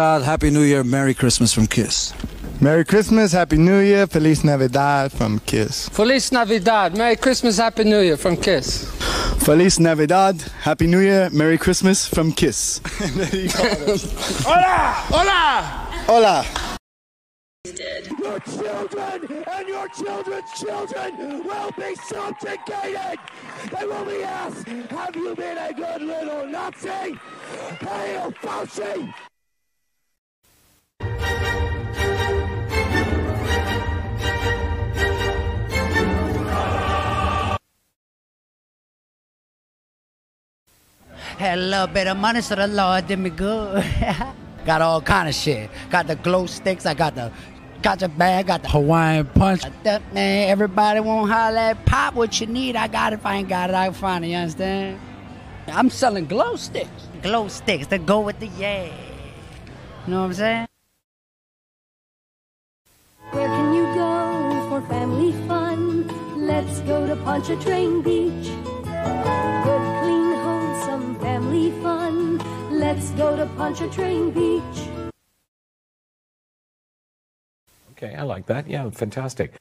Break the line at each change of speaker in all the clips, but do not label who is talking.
Happy New Year, Merry Christmas from Kiss.
Merry Christmas, Happy New Year, Feliz Navidad from Kiss.
Feliz Navidad, Merry Christmas, Happy New Year from Kiss.
Feliz Navidad, Happy New Year, Merry Christmas from Kiss.
Hola! Hola!
Hola.
Your children and your children's children will be subjugated. They will be asked, have you been a good little Nazi? Hail Fauci!
Had a little bit of money, so the Lord did me good. got all kind of shit. Got the glow sticks. I got the gotcha bag. Got the Hawaiian punch. That, man, everybody won't holler at pop what you need. I got it. If I ain't got it, I can find it. You understand? I'm selling glow sticks. Glow sticks that go with the yeah. You know what I'm saying?
family fun. Let's go to Pontchartrain Beach. Good, clean, wholesome family fun. Let's go to Pontchartrain Beach.
Okay, I like that. Yeah, fantastic.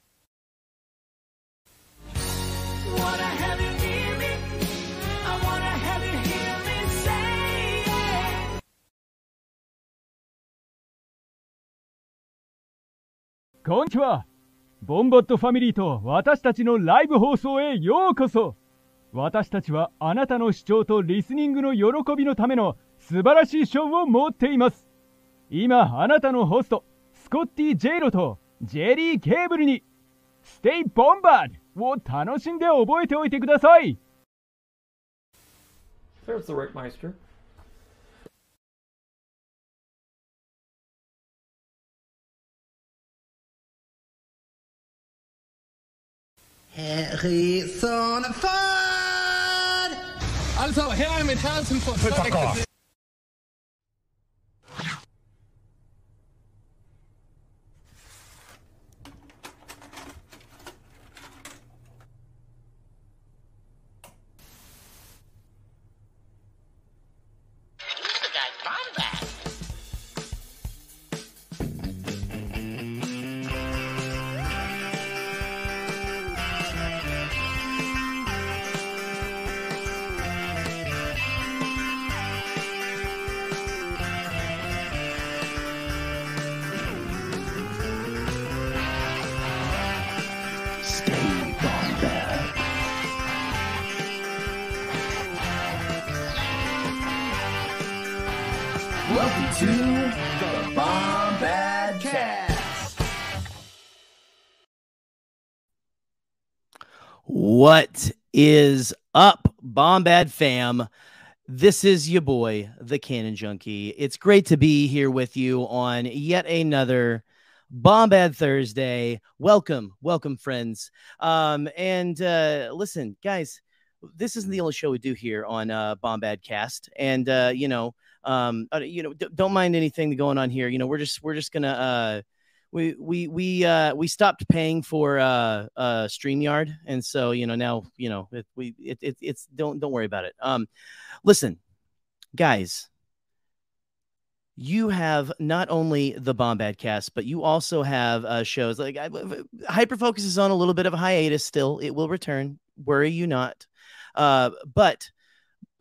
Konnichiwa! ボンボットファミリーと私たちのライブ放送へようこそ。私たちはあなたの視聴とリスニングの喜びのための素晴らしいショーを持っています。今あなたのホストスコッティ・ジェイロとジェリー・ケーブルにステイ・ボンバードを楽しんで覚えておいてください。
There's the Rickmeister.
Harrison Ford!
Also, her er mit Harrison Ford.
What is up, Bombad fam? This is your boy, the Canon Junkie. It's great to be here with you on yet another Bombad Thursday. Welcome, welcome, friends. Um, and uh, listen, guys, this isn't the only show we do here on uh, Bombad Cast, and uh, you know, um, uh, you know, d- don't mind anything going on here. You know, we're just we're just gonna uh, we we we uh we stopped paying for uh uh StreamYard and so you know now you know it, we it, it it's don't don't worry about it. Um listen guys you have not only the Bombad cast, but you also have uh, shows like I, Hyperfocus is on a little bit of a hiatus still. It will return. Worry you not. Uh, but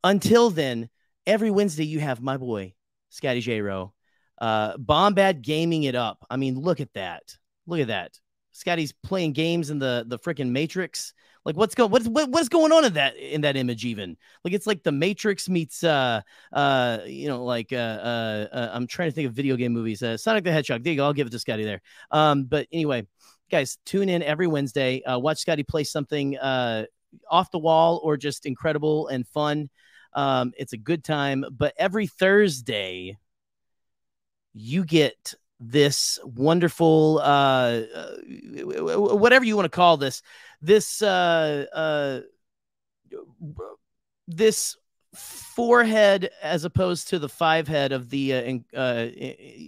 until then, every Wednesday you have my boy Scotty Jayro, uh, Bombad gaming it up. I mean, look at that. Look at that. Scotty's playing games in the the freaking Matrix. Like what's going what's what, what's going on in that in that image even? Like it's like the Matrix meets uh uh you know like uh uh, uh I'm trying to think of video game movies. Uh, Sonic the Hedgehog. There you go. I'll give it to Scotty there. Um but anyway, guys, tune in every Wednesday. Uh watch Scotty play something uh off the wall or just incredible and fun. Um it's a good time, but every Thursday you get this wonderful uh, uh whatever you want to call this this uh uh this forehead as opposed to the five head of the uh, uh,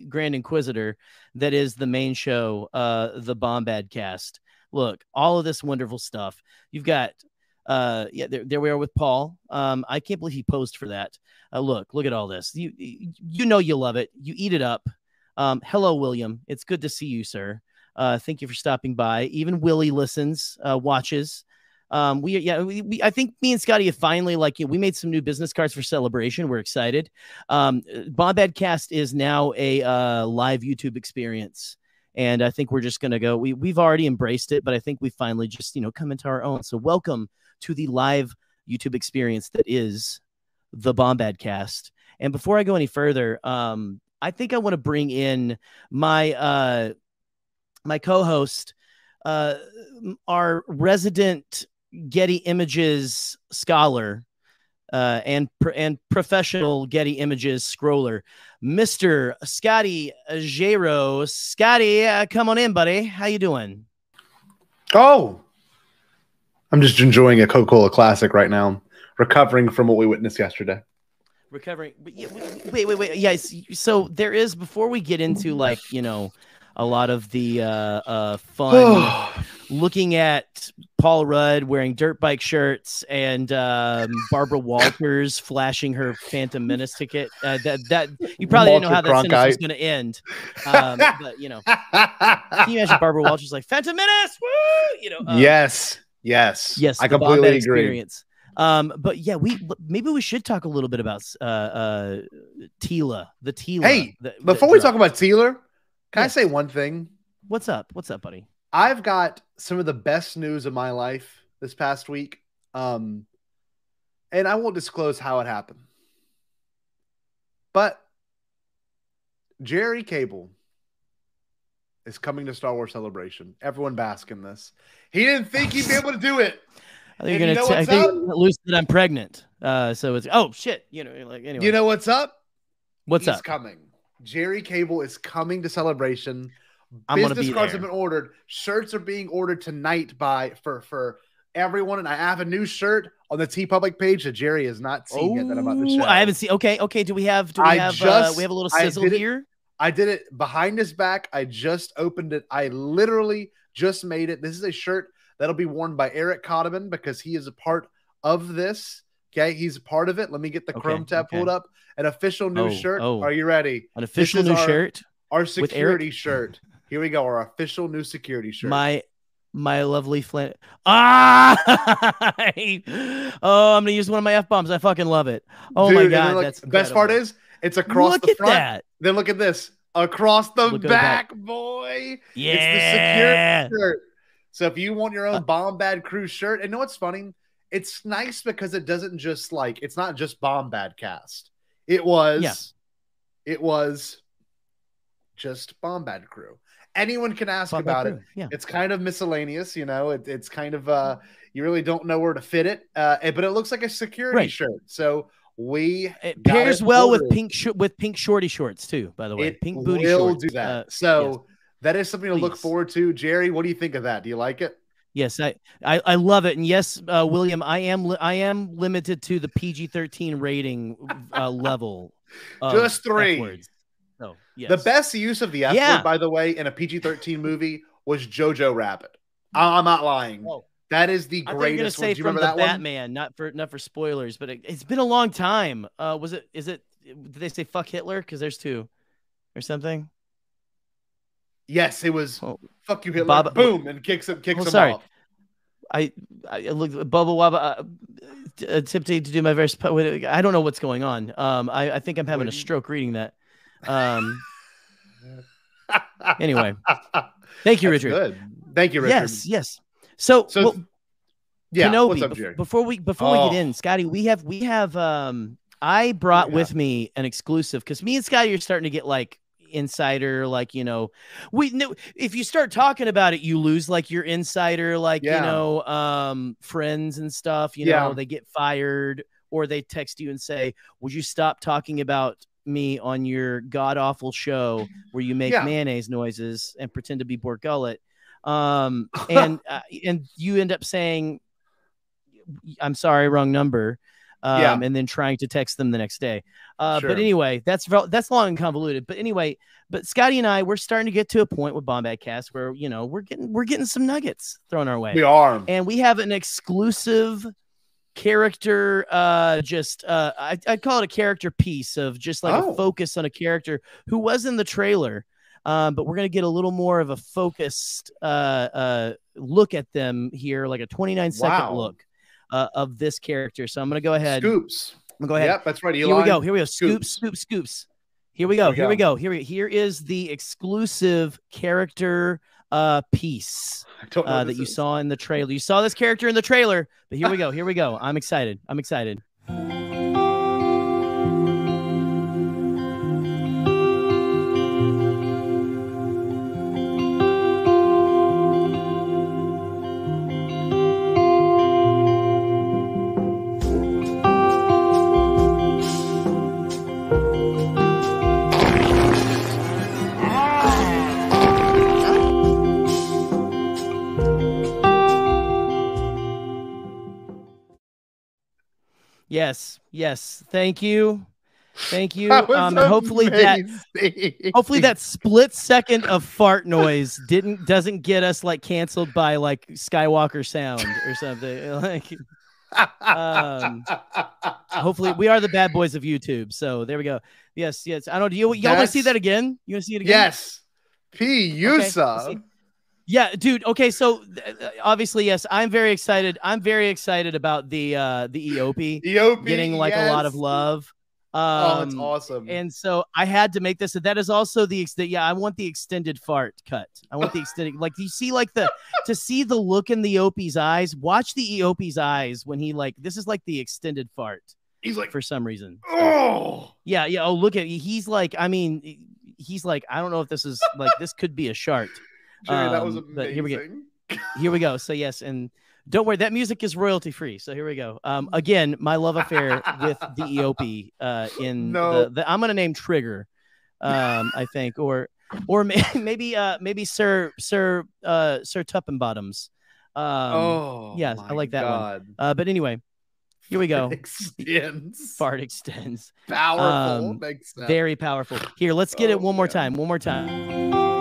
grand inquisitor that is the main show uh the bombad cast. Look all of this wonderful stuff. You've got uh, yeah, there, there we are with Paul. Um, I can't believe he posed for that. Uh, look, look at all this. You, you know, you love it. You eat it up. Um, hello, William. It's good to see you, sir. Uh, thank you for stopping by. Even Willie listens, uh, watches. Um, we yeah, we, we, I think me and Scotty have finally like we made some new business cards for celebration. We're excited. Um, Bombad Cast is now a uh, live YouTube experience, and I think we're just gonna go. We we've already embraced it, but I think we finally just you know come into our own. So welcome to the live YouTube experience that is the Bombad Cast. And before I go any further, um, I think I want to bring in my uh, my co-host, uh, our resident Getty Images scholar uh, and and professional Getty Images scroller, Mister Scotty Jayro. Scotty, uh, come on in, buddy. How you doing?
Oh, I'm just enjoying a Coca-Cola Classic right now, recovering from what we witnessed yesterday.
Recovering, wait, wait, wait. Yes, so there is before we get into like you know a lot of the uh, uh, fun looking at Paul Rudd wearing dirt bike shirts and um, Barbara Walters flashing her Phantom Menace ticket. Uh, that that you probably Walter didn't know how that sentence was going to end, um, but you know, can you imagine Barbara Walters like Phantom Menace? Woo! You know,
um, yes, yes,
yes.
I completely agree. Experience.
Um, but yeah, we maybe we should talk a little bit about uh, uh, Tila, the Tila.
Hey,
the,
before we talk about Tila, can yes. I say one thing?
What's up? What's up, buddy?
I've got some of the best news of my life this past week. Um, and I won't disclose how it happened. But Gerry Cable is coming to Star Wars Celebration. Everyone bask in this. He didn't think he'd be able to do it.
I think you're gonna. You know t- I think lose that I'm pregnant. Uh, so it's oh shit. You know, like anyway.
You know what's up?
What's
He's
up?
Coming. Gerry Cable is coming to Celebration.
I'm
Business
be
cards
there.
have been ordered. Shirts are being ordered tonight by for for everyone, and I have a new shirt on the TeePublic page that Gerry has not seen
oh,
yet. That I'm about to show.
I haven't seen. Okay, okay. Do we have? Do we
I
have?
Just,
uh, we have a little sizzle here.
I did it behind his back. I just opened it. I literally just made it. This is a shirt that'll be worn by Eric Cotterman because he is a part of this. Okay, he's a part of it. Let me get the
Okay,
Chrome tab
okay.
pulled up. An official new
Oh,
shirt.
oh.
Are you ready?
An official new
our-
shirt.
Our security shirt. Here we go. Our official new security shirt.
My my lovely Flint. Ah! oh, I'm gonna use one of my f bombs. I fucking love it. Oh
Dude,
my god,
like,
that's
the best part is it's across
Look
the front.
that.
Then look at this across the
Look the
back,
back.
boy.
Yeah.
It's the security shirt. So if you want your own Bombad Crew shirt, and know what's funny? It's nice because it doesn't just like it's not just Bombad Cast. It was,
Yeah.
it was just Bombad Crew. Anyone can ask
Bombad
about it.
Yeah.
It's kind of miscellaneous, you know. It, it's kind of uh, you really don't know where to fit it, uh, eh, but it looks like a security
Right.
shirt. So we
It pairs
it
well with pink sh- with pink shorty shorts too. By the way,
It
pink booty
will
shorts.
do that.
Uh,
so
yes.
that is something to look forward to. Gerry, what do you think of that? Do you like it?
Yes, I, I, I love it, and yes, uh, William, I am li- I am limited to the PG thirteen rating uh, level.
Just three.
F-words. Yes,
The best use of the F
Yeah.
word, by the way, in a PG 13 movie was Jojo Rabbit. I'm not lying.
Oh.
That is the
I thought you gonna say from the
that one?
Batman, not for not for spoilers, but it, it's been a long time. Uh, was it? Is it? Did they say fuck Hitler? Because there's two, or something.
Yes, it was.
Oh.
Fuck you, Hitler.
Bob-
Boom, and kicks him, kicks
Oh,
him
sorry.
off.
I I looked Bubba Wabba uh, attempting to do my very. sp- I don't know what's going on. Um, I, I think I'm having a stroke reading that. Um. anyway, thank you,
That's
Richard.
Good. Thank you, Richard.
Yes, yes. So,
So,
well,
yeah.
Kenobi,
what's up, Gerry?
before we before we
Oh.
get in, Scotty, we have we have um I brought with me an exclusive because me and Scotty are starting to get like insider, like you know, we know if you start talking about it, you lose like your insider, like
Yeah.
you know, um friends and stuff. You
Yeah.
know, they get fired or they text you and say, "Would you stop talking about?" me on your god awful show where you make
Yeah.
mayonnaise noises and pretend to be Bort Gullet um and uh, and you end up saying i'm sorry wrong number um
Yeah.
and then trying to text them the next day uh
Sure.
but anyway that's that's long and convoluted but anyway but scotty and i we're starting to get to a point with bombad cast where you know we're getting we're getting some nuggets thrown our way
We are.
and we have an exclusive character uh just uh I, i'd call it a character piece of just like
Oh.
a focus on a character who was in the trailer um but we're gonna get a little more of a focused uh uh look at them here like a 29 second
Wow.
look uh, of this character so i'm gonna go ahead
Scoops.
I'm gonna go ahead
Yep, that's right.
here we go here we go scoops scoops scoops here we go
Here we
here we
go.
go here we here is the exclusive character uh piece uh, that you
is.
saw in the trailer. You saw this character in the trailer, but here we go. Here we go. I'm excited. I'm excited. Yes. Thank you. Thank you. Um, hopefully that hopefully that split second of fart noise didn't doesn't get us like canceled by like Skywalker sound or something. Like um hopefully we are the bad boys of YouTube. So there we go. Yes, yes. I don't do you y'all want to see that again? You want to see it again?
Yes. P.
Okay,
Yusa.
see. Yeah, dude. Okay, so uh, obviously, yes, I'm very excited. I'm very excited about the uh the Eopie,
Eopie,
getting like a lot of love. Um,
oh, it's awesome.
And so I had to make this. That is also the ex- the- yeah. I want the extended fart cut. I want the extended like. Do you see like the to see the look in the Eopie's eyes? Watch the Eopie's eyes when he like this is like the extended fart.
He's like
for some reason.
oh,
Yeah, yeah. Oh, look at he's like. I mean, he's like. I don't know if this is like this could be a shark.
Gerry, that was
Um, but here we go.
amazing.
Here we go. So yes, and don't worry, that music is royalty free. So here we go. Um, again, my love affair with the Eopie uh, in
No.
the, the I'm gonna name Trigger, um, I think, or or maybe uh maybe Sir Sir uh Sir Tuppenbottoms. Um,
Oh,
yes, I like that
God.
one. Uh, but anyway, here we go.
Extends.
Fart extends.
Powerful.
Um, very powerful. Here, let's get it
Oh,
one more time. One more time.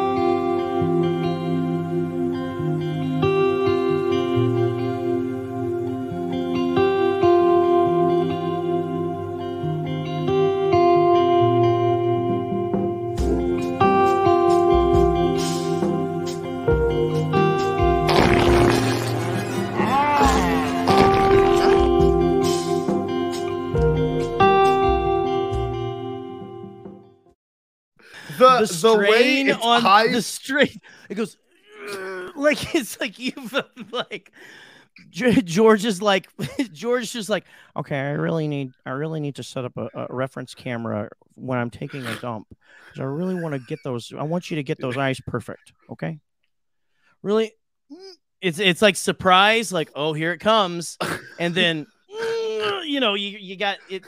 The,
the
the
strain
it's
on
high,
the strain. It goes like it's like you've like Ge- George is like George is just like okay. I really need I really need to set up a, a reference camera when I'm taking a dump because I really want to get those. I want you to get those eyes perfect. Okay, really. Mm, it's it's like surprise, like oh here it comes, and then you know you you got it,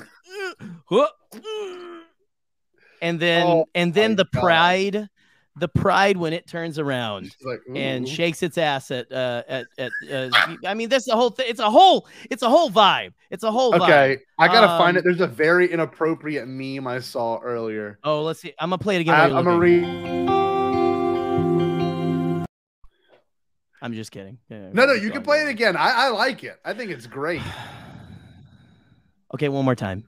and then
Oh
and then the
God.
pride, the pride when it turns around
like,
and shakes its ass at uh at, at uh, I mean that's the whole thing. It's a whole it's a whole vibe. It's a whole vibe.
Okay, I gotta find
Um,
it. There's a very inappropriate meme I saw earlier.
Oh, let's see. I'm gonna play it again.
I, i'm
you're
gonna read.
I'm just kidding. Yeah,
No, no, you can play it again. I, I like it. I think it's great.
Okay, one more time.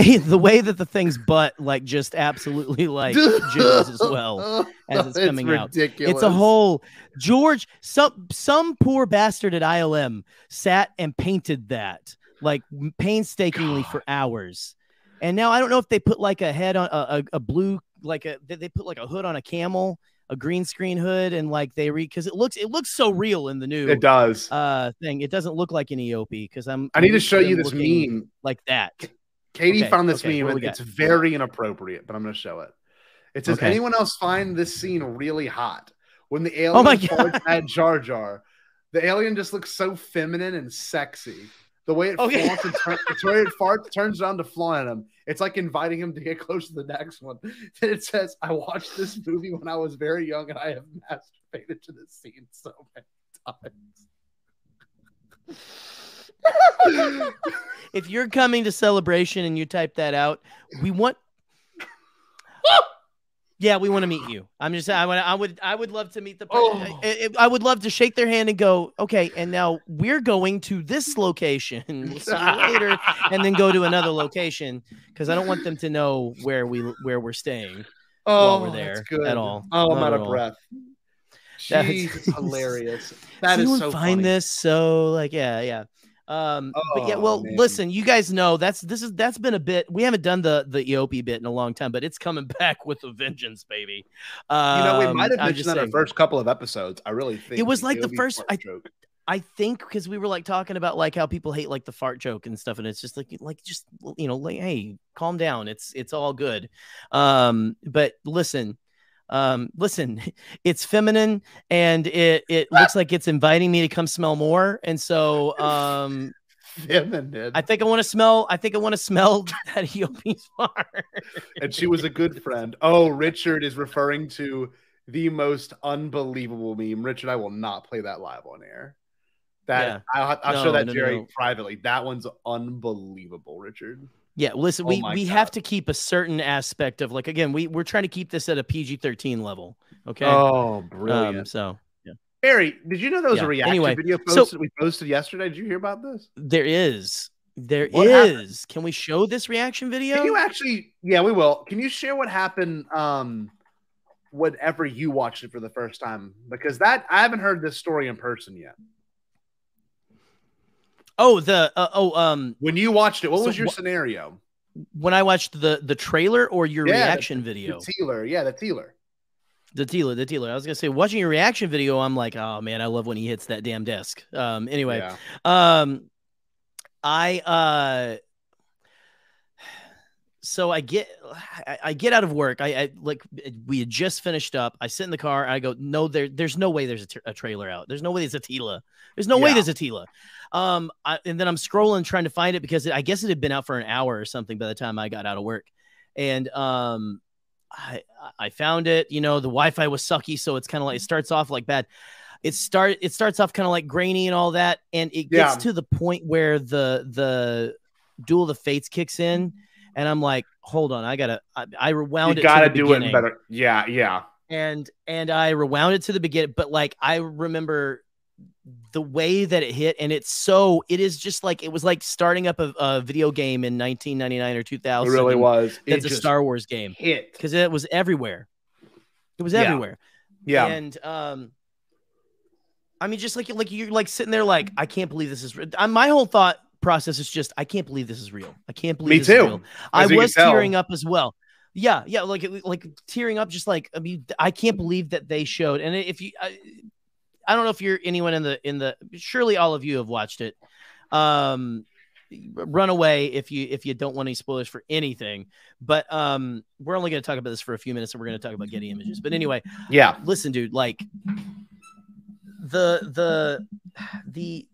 Way the way that the thing's butt like just absolutely like jiggles as well as it's
It's
coming out. It's a whole George. Some some poor bastard at ILM sat and painted that like painstakingly for hours, and now I don't know if they put like a head on a, a, a blue like a they put like a hood on a camel. A green screen hood and like they read because it looks it looks so real in the new
It does.
uh thing. It doesn't look like an Eopie because I'm
I need
I'm
to show you this meme.
like that.
Katie
Okay,
found this
okay,
meme
what
and
we
it's
got?
very inappropriate, but I'm going to show it. It says,
Okay.
anyone else find this scene really hot? When the
Oh my
alien
God.
at Jar Jar, the alien just looks so feminine and sexy. The way it oh,
Okay.
flaunts and turn, it's where it farts, turns around to flaunt at him. It's like inviting him to get close to the next one. And it says, "I watched this movie when I was very young, and I have masturbated to this scene so many times."
if you're coming to celebration and you type that out, we want. Yeah, we want to meet you. I'm just. I would. I would. I would love to meet the.
Oh.
I, I- would love to shake their hand and go, okay, and now we're going to this location. We'll see you later, and then go to another location because I don't want them to know where we where we're staying while we're
Oh,
there
that's good.
at all.
Oh, I'm out of breath.
That's-
hilarious. That
Does
is so
find
funny.
this so like yeah yeah um but yeah
Oh,
well
man.
listen you guys know that's this is that's been a bit we haven't done the the Eopie bit in a long time but it's coming back with a vengeance baby um,
You know, we might have mentioned
just
that in the first couple of episodes. I really think
it was like the
Aobi
first i
joke.
I think because we were like talking about like how people hate like the fart joke and stuff, and it's just like like just you know like hey, calm down. It's it's all good. Um, but listen, um, listen, it's feminine and it it looks like it's inviting me to come smell more, and so um,
feminine.
I think I want to smell. I think I want to smell that Eopie's fart.
and she was a good friend. Oh, Richard is referring to the most unbelievable meme. Richard, I will not play that live on air. That
Yeah.
I'll, I'll
No,
show that
no,
Gerry
no.
privately. That one's unbelievable, Richard.
Yeah, listen,
Oh
we we have to keep a certain aspect of like again, we we're trying to keep this at a PG thirteen level. Okay.
Oh,
Um,
brilliant.
so yeah.
Barry, did you know there was
Yeah,
a reaction
anyway,
video
so-
posted we posted yesterday? Did you hear about this?
There is. There is.
What happened?
Can we show this reaction video?
Can you actually? Yeah, we will. Can you share what happened? Um, whenever you watched it for the first time, because that I haven't heard this story in person yet.
Oh, the uh, oh um
When you watched it, what
So
was your
wha-
scenario?
when I watched the the trailer or your
Yeah, the-
reaction video.
The Tealer, yeah, the Tealer.
The dealer, the dealer. I was gonna say, watching your reaction video, I'm like, oh man, I love when he hits that damn desk. Um, anyway,
Yeah.
um, I uh, so I get, I, I get out of work. I, I like we had just finished up. I sit in the car. I go, no, there, there's no way there's a, t- a trailer out. There's no way there's a Tila. There's no way there's a Tila. Um, I, and then I'm scrolling trying to find it because I guess it had been out for an hour or something by the time I got out of work, and um, I I found it. You know, the Wi-Fi was sucky, so it's kind of like it starts off like bad. It start it starts off kind of like grainy and all that, and it gets
Yeah.
to the point where the the Duel of the Fates kicks in, and I'm like, hold on, I gotta I, I rewound
You
it.
gotta
to the
do it
beginning
better. Yeah, yeah.
and and I rewound it to the beginning, but like I remember the way that it hit, and it's so it is just like it was like starting up a, a video game in 1999 or 2000.
It really was.
It's a Star Wars game
hit.
because it was everywhere. It was
Yeah.
everywhere.
Yeah.
and um, I mean, just like like you're like sitting there, like I can't believe this is. I, my whole thought process is just I can't believe this is real. I can't believe
Me
this is
too,
real. I
as you can
was tearing up as well. Yeah, yeah, like like tearing up, just like I mean, I can't believe that they showed. And if you, I, I don't know if you're anyone in the in the. Surely all of you have watched it. Um, run away if you if you don't want any spoilers for anything. But um, we're only going to talk about this for a few minutes, and we're going to talk about Getty Images. But anyway,
Yeah.
listen, dude, like the the the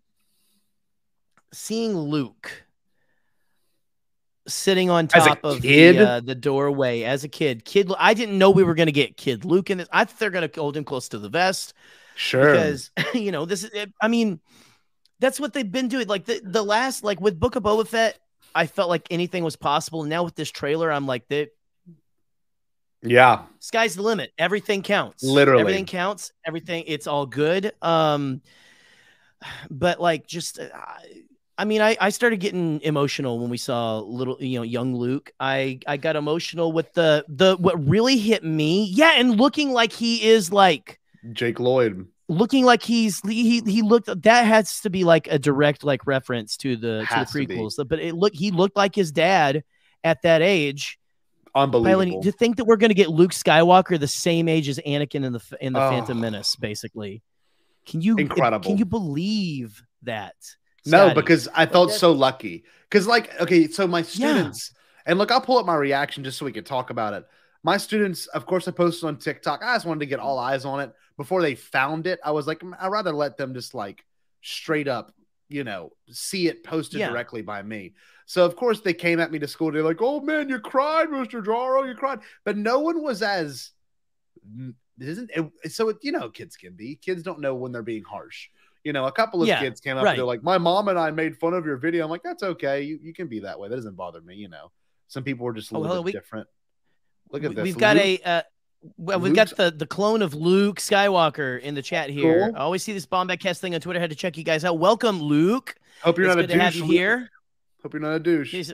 seeing Luke sitting on top of the, uh, the doorway as a kid. Kid, I didn't know we were going to get Kid Luke in this. I thought they're going to hold him close to the vest
Sure.
because you know this is. I mean, that's what they've been doing. Like the the last like with Book of Boba Fett, I felt like anything was possible. Now with this trailer, I'm like that.
yeah.
sky's the limit. Everything counts.
Literally.
everything counts. Everything. It's all good. Um, but like just. uh, I, mean, I, I started getting emotional when we saw little, you know, young Luke. I I got emotional with the the what really hit me. Yeah, and looking like he is like
Jake Lloyd.
looking like he's he he looked that has to be like a direct like reference to the
Has
to
to
the prequels but it looked he looked like his dad at that age
Unbelievable.
Piloting, to think that we're going to get Luke Skywalker the same age as Anakin in the in the
Oh.
Phantom Menace basically can you
Incredible.
can you believe that
No, because I felt so lucky. Because, like, okay, so my
Yeah.
students, and look, I'll pull up my reaction just so we can talk about it. My students, of course, I posted on TikTok. I just wanted to get all eyes on it before they found it. I was like, "Mm, I'd rather let them just like straight up, you know, see it posted
Yeah.
directly by me. So of course they came at me to school. They're like, "Oh man, you cried, Mister Jayro, you cried," but no one was as isn't it, so. It, you know, kids can be. Kids don't know when they're being harsh. You know, a couple of
Yeah,
kids came up
right.
and they're like, "My mom and I made fun of your video." I'm like, "That's okay. You, you can be that way. That doesn't bother me." You know, some people are just a
Oh,
little
well,
bit
we-
different. Look at
We-
this.
We've got
Luke-
a uh, well, we've got the the clone of Luke Skywalker in the chat here.
Cool.
I always see this Bombad Cast thing on Twitter. Had to check you guys out. Welcome, Luke.
Hope you're
It's
not a
good to have
douche,
you here.
Hope you're not a douche.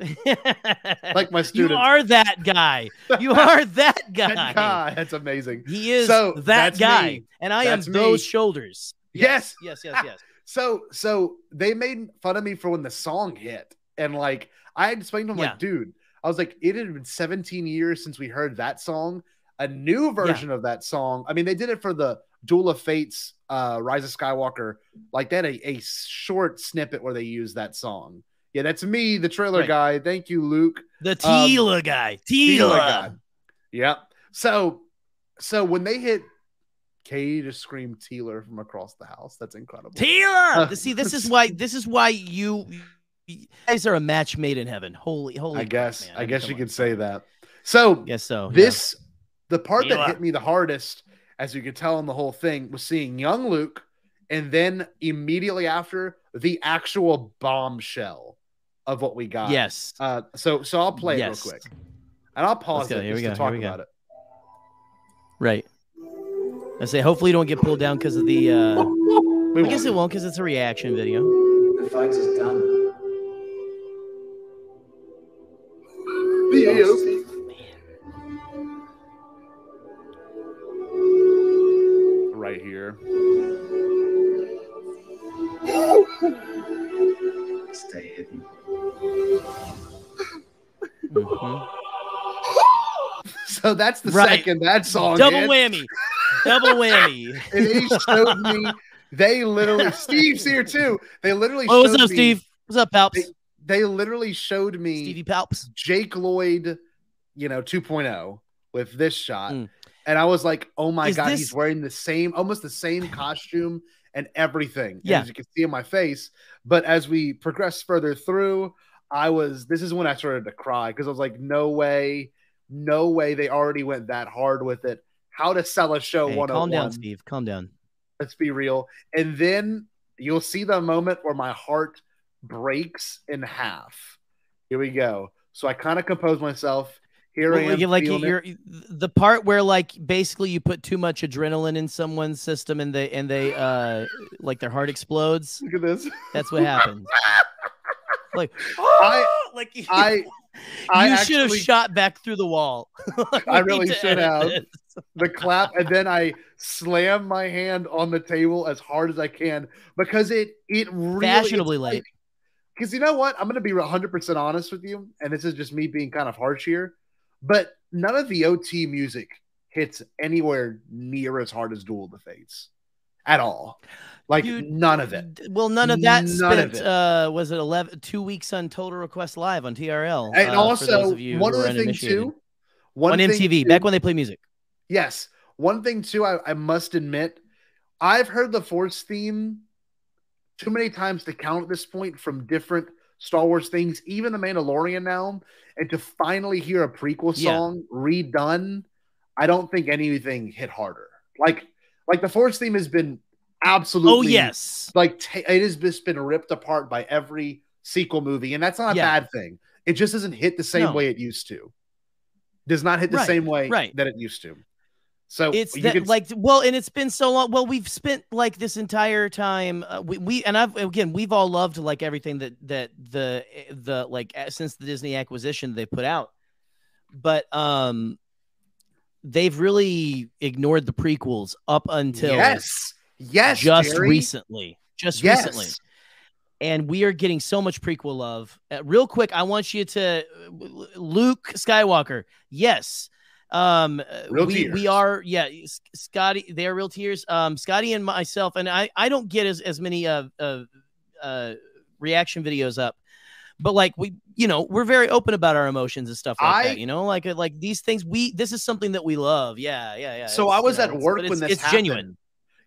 like
my my
You are that guy. You are that guy.
That guy. That's amazing.
He is
So,
that guy,
me.
and I
That's
am
me.
those shoulders.
Yes.
Yes, yes, yes.
So so they made fun of me for when the song hit. And like I had explained to them,
Yeah.
like, dude, I was like, it had been 17 years since we heard that song. A new version of that song. I mean, they did it for the Duel of Fates, uh, Rise of Skywalker. Like that, a, a short snippet where they used that song. Yeah, that's me, the trailer
Right.
guy. Thank you, Luke.
The
Um,
guy.
Tila
Tila.
guy. Yep. So so when they hit Katie just screamed Teeler from across the house. That's incredible.
Tila. See, this is why. This is why you, you guys are a match made in heaven. Holy, holy.
I
crap,
guess
man.
I
mean,
guess you
on.
could say that. So
Guess so. yeah.
this the part that hit me the hardest, as you could tell in the whole thing, was seeing young Luke, and then immediately after the actual bombshell of what we got.
Yes.
Uh, so so I'll play
Yes.
it real quick, and I'll pause
go.
it
Here we
just to
go. Here
talk about it.
Right. I say, hopefully, you don't get pulled down because of the. uh
We
I guess it won't because it's a reaction video.
The fight is done.
The Eopie. Right here.
Stay hidden.
Mhm.
So that's the
Right.
second that song.
Double
hit.
whammy. Double whammy.
and they showed me. They literally. Steve's here too. They literally.
Oh, what's up,
me-
Steve? What's up, Palps?
They, they literally showed me
Stevie Palps.
Jake Lloyd, you know, 2.0 with this shot,
Mm.
and I was like, "Oh my
Is
god,
this-
he's wearing the same, almost the same costume and everything." And
Yeah.
as you can see in my face. But as we progressed further through, I was. This is when I started to cry because I was like, "No way, no way!" They already went that hard with it. How to sell a show
Hey,
101.
calm down, Steve. Calm down.
Let's be real. And then you'll see the moment where my heart breaks in half. Here we go. So I kind of compose myself. Here I am.
like you're
it.
the part where like basically you put too much adrenaline in someone's system and they and they uh like their heart explodes.
Look at this.
That's what happens. like
I,
like you,
I, I
you should have shot back through the wall.
I really should have.
this.
The clap, and then I slam my hand on the table as hard as I can because it it really
Fashionably late.
Because you know what, I'm going to be 100 percent honest with you, and this is just me being kind of harsh here, but none of the OT music hits anywhere near as hard as Duel of the Fates at all. Like
Dude,
none of it.
Well, none of that
None of it.
uh was it 11 2 weeks on Total Request Live on TRL.
And
uh,
also,
those of you
one other thing too, one
on
thing
MTV
too-
back when they play music.
Yes. One thing too, I, I must admit, I've heard the Force theme too many times to count at this point from different Star Wars things, even the Mandalorian now, and to finally hear a prequel
Yeah.
song redone, I don't think anything hit harder. Like, like the Force theme has been absolutely
Oh yes.
like ta it has just been ripped apart by every sequel movie, and that's not a
Yeah.
bad thing. It just doesn't hit the same
No.
way it used to. Does not hit the
Right,
same way
right.
that it used to. So
it's that
could-
like well and it's been so long well we've spent like this entire time uh, we, we and i've again we've all loved like everything that that the the like uh, since the disney acquisition they put out but um they've really ignored the prequels up until
yes, yes,
just
Gerry.
recently just
Yes.
recently and we are getting so much prequel love. Uh, real quick, I want you to uh, Luke Skywalker. Yes. Um uh,
Real
we,
tears.
we are yeah, Scotty they are real tears. Um Scotty and myself and I I don't get as as many uh uh, uh reaction videos up. But like we you know, we're very open about our emotions and stuff like
I-
that, you know? Like uh, like these things we this is something that we love. Yeah, yeah, yeah.
So I
you
was
know,
at work when
it's-
this
it's
happened.
genuine.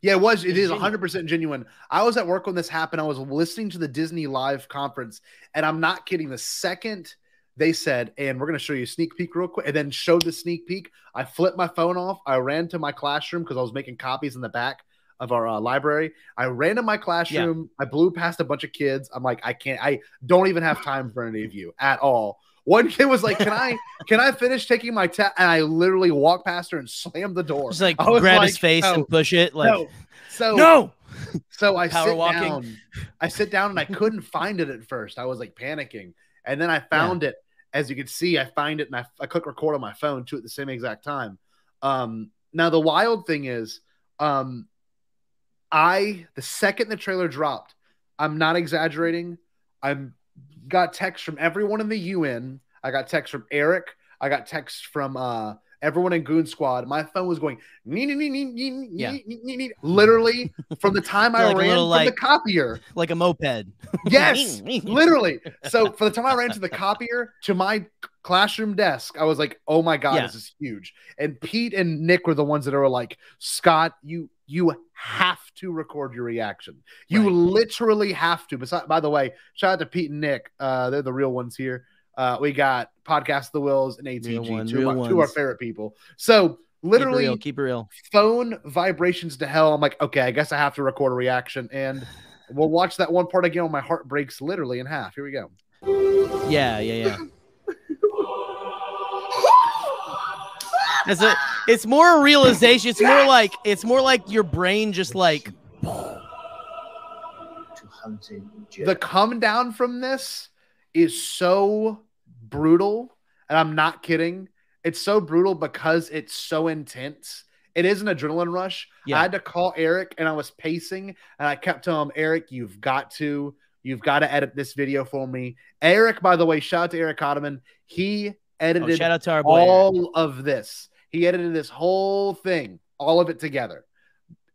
Yeah, it was. It is
genuine.
100% genuine. I was at work when this happened. I was listening to the Disney live conference, and I'm not kidding. The second they said, and we're going to show you a sneak peek real quick, and then showed the sneak peek, I flipped my phone off. I ran to my classroom because I was making copies in the back of our uh, library. I ran to my classroom. I blew past a bunch of kids. I'm like, I can't, I don't even have time for any of you at all. One kid was like, "Can I, can I finish taking my test?" And I literally walked past her and slammed the door.
Just like grab his face
"No,
and push it. Like
no. So
no.
So I
Power
sit
walking.
down. I sit down and I couldn't find it at first. I was like panicking, and then I found it. As you can see, I find it and I, I click record on my phone too at the same exact time. Um, now the wild thing is, um, I the second the trailer dropped, I'm not exaggerating. I'm got text from everyone in the UN. I got text from Eric. I got text from uh everyone in Goon Squad. My phone was going nee, nee, nee, nee, nee,
Yeah.
nee, nee, nee. literally from the time I
Like
ran
little,
from the copier.
like a moped.
Yes, literally. So for the time I ran to the copier to my classroom desk, I was like, "Oh my god,
Yeah.
this is huge!" And Pete and Nick were the ones that were like, "Scott, you you have to record your reaction. You
Right.
literally have to." Besides, by the way, shout out to Pete and Nick. Uh, they're the real ones here. Uh, we got podcast of the Wills and ATG,
one,
two, of my- two of our favorite people. So literally,
keep it real. Keep it real.
phone vibrations to hell. I'm like, okay, I guess I have to record a reaction, and we'll watch that one part again. When my heart breaks literally in half. Here we go.
Yeah, yeah, yeah. It's a, it's more a realization. It's more like it's more like your brain just like
The come down from this is so brutal, and I'm not kidding. It's so brutal because it's so intense. It is an adrenaline rush.
Yeah.
I had to call Eric, and I was pacing, and I kept telling him, Eric, you've got to, you've got to edit this video for me. Eric, by the way, shout out to Eric Ottoman. He oh, edited
Oh, shout out to our boy Eric.
all of this. He edited this whole thing, all of it together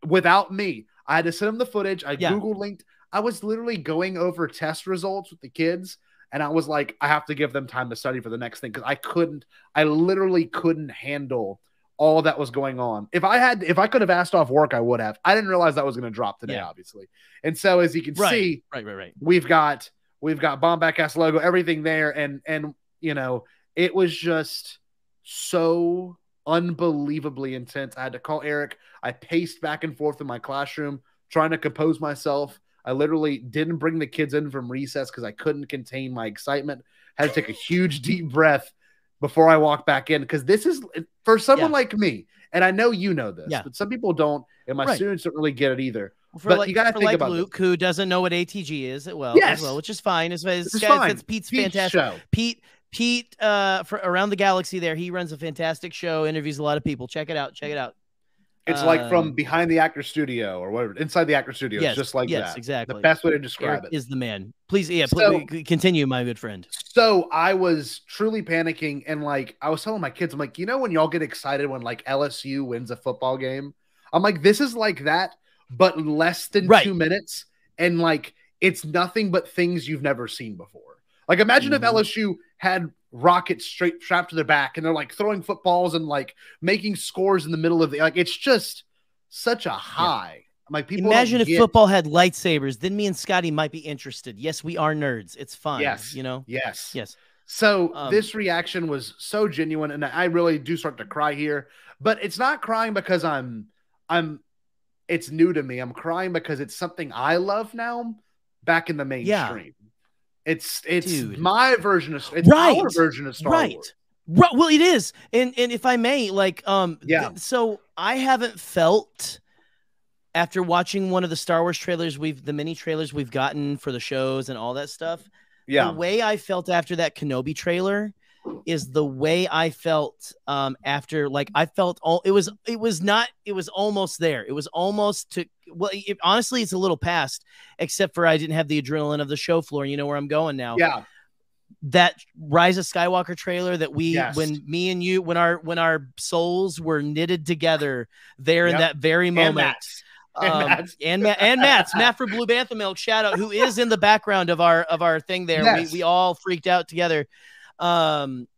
without me. I had to send him the footage. I
Yeah.
Google linked. I was literally going over test results with the kids, and I was like, I have to give them time to study for the next thing because I couldn't. I literally couldn't handle all that was going on. If I had, if I could have asked off work, I would have. I didn't realize that was going to drop today,
Yeah.
obviously. And so, as you can
right,
see,
right, right, right.
we've got we've got bomb Bombadcast logo, everything there, and and you know, it was just so unbelievably intense. I had to call Eric. I paced back and forth in my classroom trying to compose myself. I literally didn't bring the kids in from recess because I couldn't contain my excitement. Had to take a huge deep breath before I walked back in because this is for someone
Yeah.
like me, and I know you know this,
Yeah.
but some people don't, and my
Right.
students don't really get it either.
For
but
like,
you got to think
like
about this.
Luke, who doesn't know what ATG is, well,
Yes.
as well, which is fine. It's, it's,
This is
guys,
fine.
it's Pete's
Pete's
fantastic.
show.
Pete, Pete, uh, for around the galaxy, there, he runs a fantastic show, interviews a lot of people. Check it out. Check it out.
It's like from
Um,
behind the actor studio or whatever, inside the actor studio.
Yes,
it's just like
yes,
that.
exactly.
The best way to describe
Eric
it.
is the man. Please, yeah,
So-
please continue, my good friend.
So I was truly panicking, and like I was telling my kids, I'm like, you know, when y'all get excited when like LSU wins a football game, I'm like, this is like that, but less than
Right.
two minutes, and like it's nothing but things you've never seen before. Like imagine if
Mhm.
LSU had rockets straight strapped to their back, and they're like throwing footballs and like making scores in the middle of the like. It's just such a high. I'm like people.
Imagine if
get-
football had lightsabers. Then me and Scotty might be interested. Yes, we are nerds. It's fun.
Yes.
you know.
Yes.
Yes.
So
Um,
this reaction was so genuine, and I really do start to cry here. But it's not crying because I'm I'm it's new to me. I'm crying because it's something I love now back in the mainstream. It's it's
Dude.
my version of it's
Right.
our version of Star
right.
Wars.
Right. Well, it is. And and if I may, like, um,
Yeah.
so I haven't felt after watching one of the Star Wars trailers, we've the mini trailers we've gotten for the shows and all that stuff.
Yeah.
The way I felt after that Kenobi trailer is the way I felt um after like I felt all it was it was not it was almost there. It was almost to well it, honestly it's a little past except for I didn't have the adrenaline of the show floor. You know where I'm going now
Yeah.
that Rise of Skywalker trailer that we
Yes.
when me and you when our when our souls were knitted together there in that very moment.
And
Um,
Matt's.
and Matt and Matt's Matt for Blue Bantha Milk shout out who is in the background of our of our thing there.
Yes.
We we all freaked out together. Um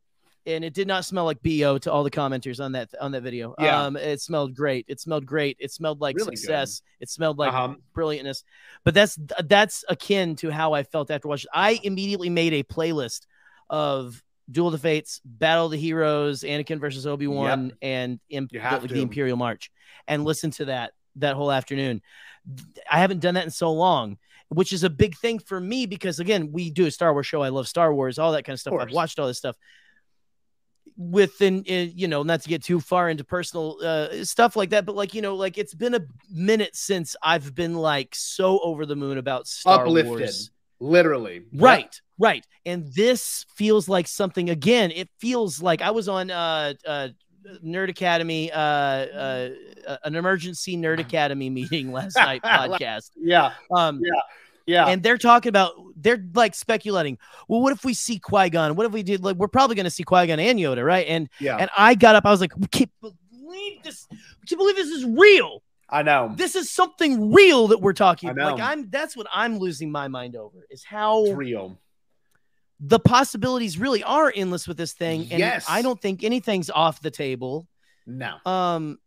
and it did not smell like bo to all the commenters on that on that video.
Yeah.
Um, it smelled great. It smelled great. It smelled like
Really good.
success. It smelled like
Uh-huh.
brilliantness. But that's that's akin to how I felt after watching. I immediately made a playlist of Duel of the Fates, Battle of the Heroes, Anakin versus Obi Wan,
Yep.
and Imp- the, the Imperial March, and listened to that that whole afternoon. I haven't done that in so long, which is a big thing for me because again, we do a Star Wars show. I love Star Wars, all that kind of stuff. I've watched all this stuff. Within, uh, you know, not to get too far into personal uh, stuff like that, but like you know, like it's been a minute since I've been like so over the moon about Star
Uplifted,
Wars.
literally.
Right, right. And this feels like something again. It feels like I was on uh uh Nerd Academy, uh, uh an emergency Nerd Academy meeting last night podcast.
Yeah.
Um
yeah. Yeah.
And they're talking about they're like speculating. Well, what if we see Qui-Gon? What if we did like we're probably gonna see Qui-Gon and Yoda, right? And
Yeah.
and I got up, I was like, we can't believe this, we can't believe this is real.
I know.
This is something real that we're talking about. Like. I'm that's what I'm losing my mind over is how
It's real.
The possibilities really are endless with this thing. And
Yes.
I don't think anything's off the table.
No.
Um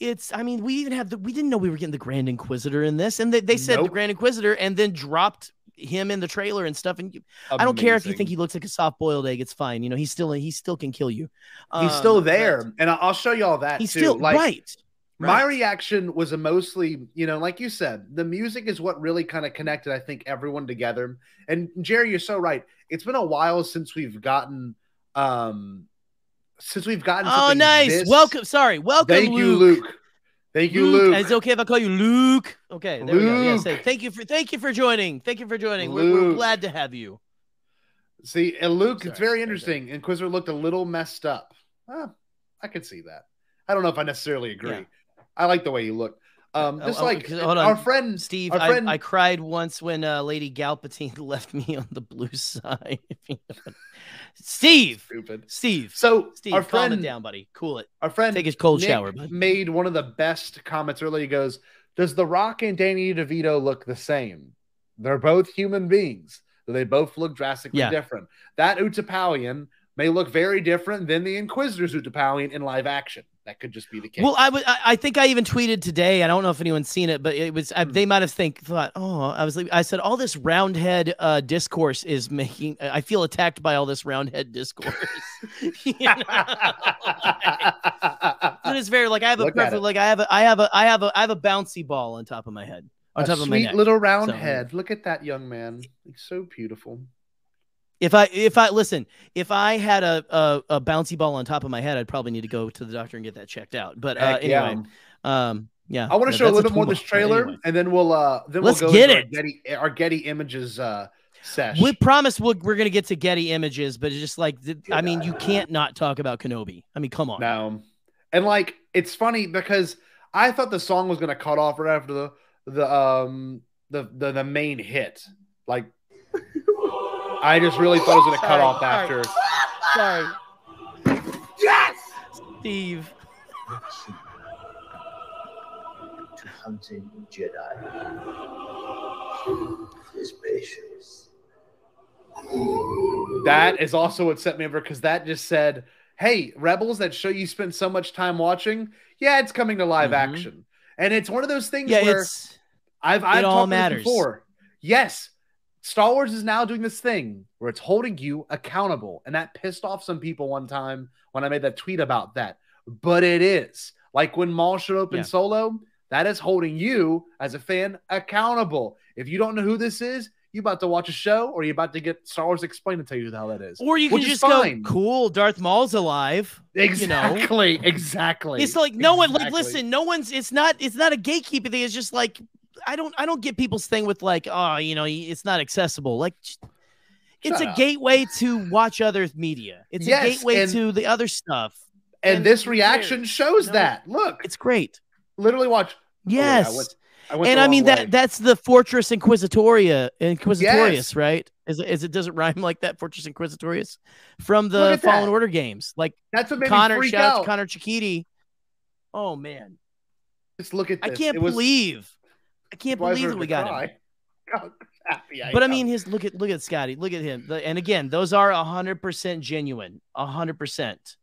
it's I mean, we even have the we didn't know we were getting the Grand Inquisitor in this, and they, they said the Grand Inquisitor and then dropped him in the trailer and stuff. And you, I don't care if you think he looks like a soft boiled egg, it's fine. You know, he's still he still can kill you.
He's
Um,
still there, and I'll show you all that.
He's
too.
still
like,
right.
My reaction was a mostly, you know, like you said, the music is what really kind of connected, I think, everyone together. And Jerry, you're so right. It's been a while since we've gotten, um, since we've gotten.
Oh, nice.
this-
Welcome. Sorry. Welcome.
Thank you,
Luke.
Luke. Thank you, Luke.
Is it okay if I call you Luke? Okay, there we go. Yeah,
Luke.
say, thank you for thank you for joining. Thank you for joining. We're, we're glad to have you.
See, and Luke, it's very interesting. Inquisitor looked a little messed up. Well, I could see that. I don't know if I necessarily agree.
Yeah.
I like the way he looked. Um,
Oh,
just
oh,
like
'cause- hold on.
our friend
Steve,
our
I,
friend,
I cried once when uh, Lady Galpatine left me on the blue side. Steve,
stupid.
Steve,
So
Steve,
our
calm
friend,
it down, buddy. Cool it.
our friend,
Take his cold
Nick
shower, bud.
made one of the best comments earlier. He goes, "Does The Rock and Danny DeVito look the same? They're both human beings. They both look drastically
Yeah.
different. That Utapaulian may look very different than the Inquisitor's Utapaulian in live action. That could just be the case.
Well, I would. I I think I even tweeted today. I don't know if anyone's seen it, but it was.
Hmm.
I, they might have think thought. Oh, I was. like I said all this roundhead uh, discourse is making. I feel attacked by all this roundhead discourse. You know? And it's very like I have a
Look at
perfect. Like I have a. I have a. I have a. I have a bouncy ball on top of my head. On
a
top of my neck.
little round
So-
head. Look at that young man. He's so beautiful.
If I if I listen, if I had a, a a bouncy ball on top of my head, I'd probably need to go to the doctor and get that checked out. But uh,
Heck yeah.
anyway, um, yeah.
I want
no,
to show a
that's
little more of this trailer,
Anyway.
and then we'll uh then
Let's
we'll go
get
into
it.
Our Getty, our Getty Images uh sesh.
We promise we'll, we're gonna get to Getty images, but it's just like th- I mean, you can't not talk about Kenobi. I mean, come on.
No, and like it's funny because I thought the song was gonna cut off right after the the um the the, the main hit. Like I just really thought it was gonna cut off after.
Sorry,
Yes!
Steve.
to hunting Jedi. His patience.
That is also what set me over because that just said, "Hey, Rebels, that show you spent so much time watching, yeah, it's coming to live
Mhm.
action." And it's one of those things
Yeah,
where
it's
I've I've
it all
talked about
matters.
before. Yes, Star Wars is now doing this thing where it's holding you accountable, and that pissed off some people one time when I made that tweet about that. But it is like when Maul showed up in
Yeah.
Solo. That is holding you as a fan accountable. If you don't know who this is, you about to watch a show, or you about to get Star Wars explained to tell you who the hell that is.
or you can just
fine.
go, "Cool, Darth Maul's alive."
Exactly,
You know?
exactly.
It's like no one like listen, no one's it's not it's not a gatekeeping thing. It's just like I don't I don't get people's thing with like, oh, you know, it's not accessible. Like it's
Shut
a
up.
gateway to watch other media. It's
Yes,
a gateway
and-
to the other stuff.
and
and
this reaction
cares?
shows
No.
that. Look,
It's great.
literally watch. Oh, wait,
Yes.
I went- I went
and I mean
wrong
that that's the Fortress Inquisitoria Inquisitorius,
Yes.
right? Is it, is it doesn't rhyme like that? Fortress Inquisitorius from the Fallen
that.
Order games. Like
That's what made
Connor,
freak
out. Connor Chikiti. Oh man.
Just look at this.
I can't
It was-
believe. I can't believe that we got him.
cry. God, Yeah,
but I mean, his look at look at Scotty, look at him, and again, those are hundred percent genuine, hundred percent.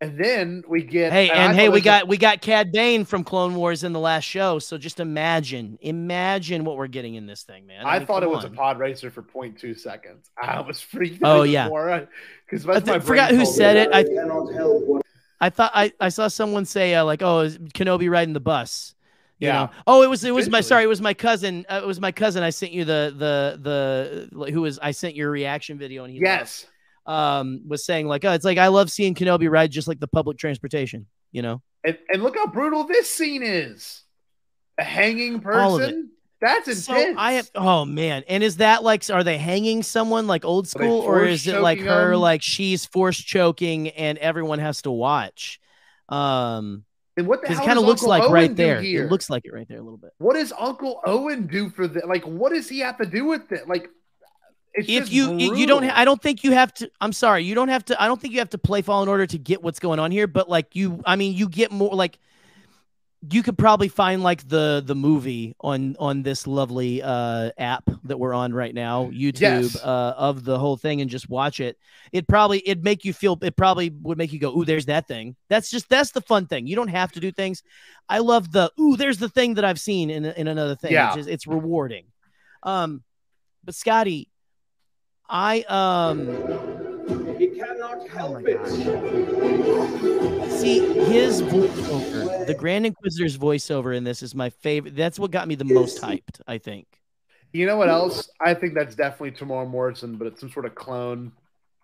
and then we get
Hey,
I
and hey, we got we got Cad Bane from Clone Wars in the last show, so just imagine, imagine what we're getting in this thing, man.
I,
mean,
thought it was a pod racer for 0.2 seconds. I was freaked.
Oh, yeah.
because
I th- forgot who said it. I I thought I, I saw someone say uh, like, "Oh, is Kenobi riding the bus?" You
Yeah.
know? Oh, it was it was my sorry, it was my cousin. Uh, it was my cousin. I sent you the the the who was I sent your reaction video and he
Yes.
um was saying like, "Oh, it's like I love seeing Kenobi ride just like the public transportation." You know,
And, and look how brutal this scene is. A hanging
All of it.
person. That's
so
intense.
I have oh man, and is that like are they hanging someone like old school or is it like her
them?
like she's force choking and everyone has to watch? Um,
and what the hell
it kind of looks
Uncle
like
Owen
right there.
here?
It looks like it right there a little bit.
What does Uncle Owen do for that? Like, what does he have to do with it? Like, it's
if
just
you you you don't ha- i don't think you have to i'm sorry you don't have to i don't think you have to play fallen order to get what's going on here but like you i mean you get more like you could probably find like the the movie on on this lovely uh app that we're on right now youtube
Yes.
uh of the whole thing and just watch it. It probably it'd make you feel it probably would make you go ooh there's that thing. That's just that's the fun thing. You don't have to do things. I love the ooh there's the thing that i've seen in, in another thing
Yeah.
it's, it's rewarding. Um but scotty i um
He cannot help it.
See his voiceover, the Grand Inquisitor's voiceover in this is my favorite. That's what got me the most hyped. I think.
You know what else? I think that's definitely Temuera Morrison, but it's some sort of clone.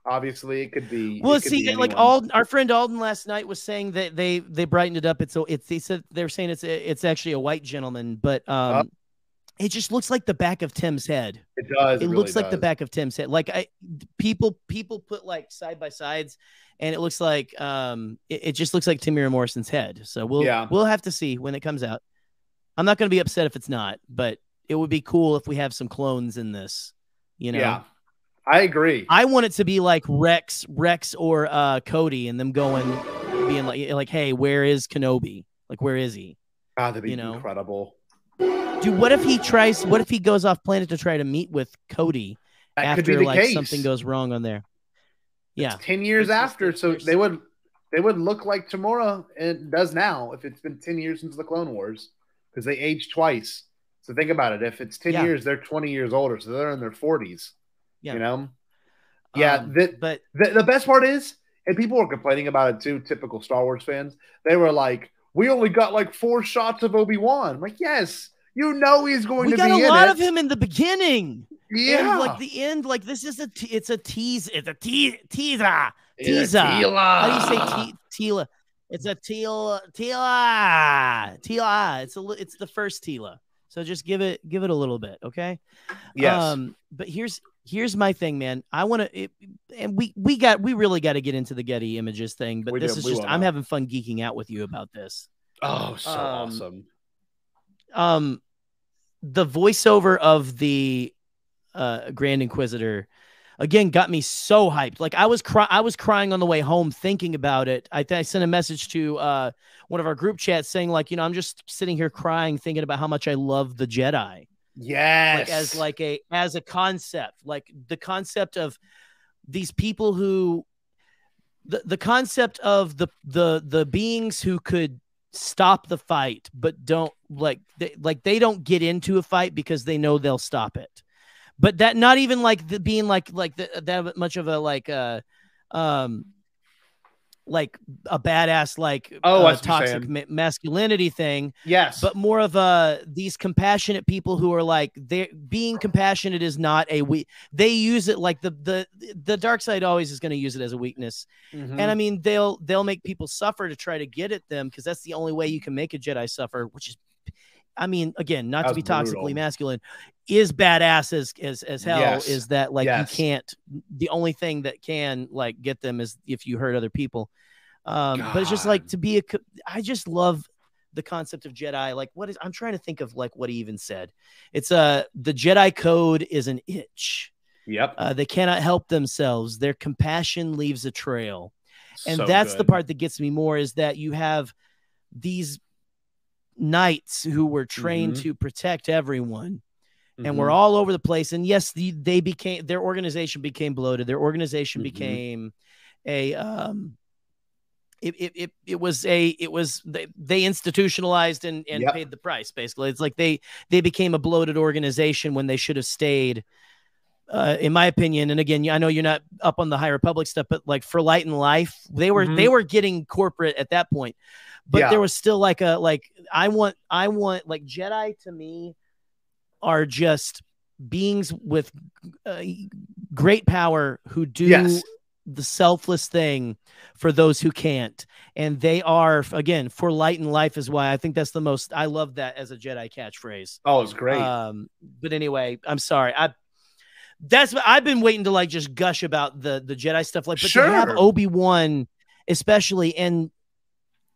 Obviously, it could be.
Well,
could
see,
be
like. Alden, our friend Alden last night was saying that they they brightened it up. It's so it's they said they were saying it's it's actually a white gentleman, but um, it just looks like the back of Tim's head.
It does.
It,
It, really
looks like the back of Tim's head. Like I people people put like side by sides, and it looks like um it, it just looks like Temuera Morrison's head. So we'll
Yeah.
we'll have to see when it comes out. I'm not going to be upset if it's not, but it would be cool if we have some clones in this. You know,
Yeah, I agree.
I want it to be like Rex, Rex or uh Cody, and them going, being like, like, hey, where is Kenobi? Like, where is he?
God, that'd be
you know.
incredible.
Dude, what if he tries? What if he goes off planet to try to meet with Cody
That could be
after
the
like
case.
something goes wrong on there? Yeah,
Ten years after, so they would they would look like Temuera and does now if it's been ten years since the Clone Wars because they aged twice. So think about it. If it's ten
Yeah.
years, they're twenty years older, so they're in their forties.
Yeah.
You know. Yeah,
Um,
the,
but
the the best part is, and people were complaining about it too. Typical Star Wars fans, they were like, "We only got like four shots of Obi Wan." Like, yes, you know he's going to be.
we
to
got
be
a lot
it.
of him in the beginning.
Yeah,
And, like the end, like this is a it's a tease, it's a te- teaser,
It's a
teaser. How do you say
teela.
te- Tila? It's a Tila, Tila, Tila. It's a it's the first Tila. So just give it give it a little bit, okay?
Yes.
Um, but here's here's my thing, man. I want to, and we we got we really got to get into the Getty Images thing. But
We
this
do.
is
We
just I'm
now.
having fun geeking out with you about this.
oh, so
um,
awesome.
Um the voiceover of the uh grand inquisitor again got me so hyped. Like i was cry- i was crying on the way home thinking about it. I, th- I sent a message to uh one of our group chats saying like you know i'm just sitting here crying thinking about how much i love the jedi.
Yes,
like as like a as a concept like the concept of these people who the, the concept of the the the beings who could stop the fight but don't like they, like they don't get into a fight because they know they'll stop it. But that not even like the being like like the, that much of a like uh um like a badass like
Oh,
uh,
see what you're
toxic ma- masculinity thing
yes,
but more of a these compassionate people who are like they being compassionate is not a we they use it like the the the dark side always is going to use it as a weakness.
Mhm.
and i mean they'll they'll make people suffer to try to get at them because that's the only way you can make a jedi suffer which is i mean again not to be toxically
brutal.
masculine is badass as as, as hell
Yes.
is that like
Yes.
you can't the only thing that can like get them is if you hurt other people um but it's just like to be a. I just love the concept of jedi like what is i'm trying to think of like what he even said it's uh the jedi code is an itch
yep,
uh, they cannot help themselves their compassion leaves a trail and
So
that's the part that gets me more is that you have these knights who were trained
Mhm.
to protect everyone and we're
Mhm.
all over the place. And yes, the, they became their organization became bloated. Their organization
Mhm.
became a um, it, it, it, it was a it was they, they institutionalized and, and
Yep.
paid the price basically it's like they they became a bloated organization when they should have stayed uh, in my opinion and again i know you're not up on the high republic stuff but like for light and life they were they
Mhm.
were getting corporate at that point but
Yeah.
there was still like a like i want i want like jedi to me are just beings with uh, great power who do
Yes.
the selfless thing for those who can't and they are again for light and life is why i think that's the most i love that as a jedi catchphrase
Oh, it's great.
um but anyway i'm sorry i that's i've been waiting to like just gush about the the jedi stuff like but to have
Sure.
obi-wan especially and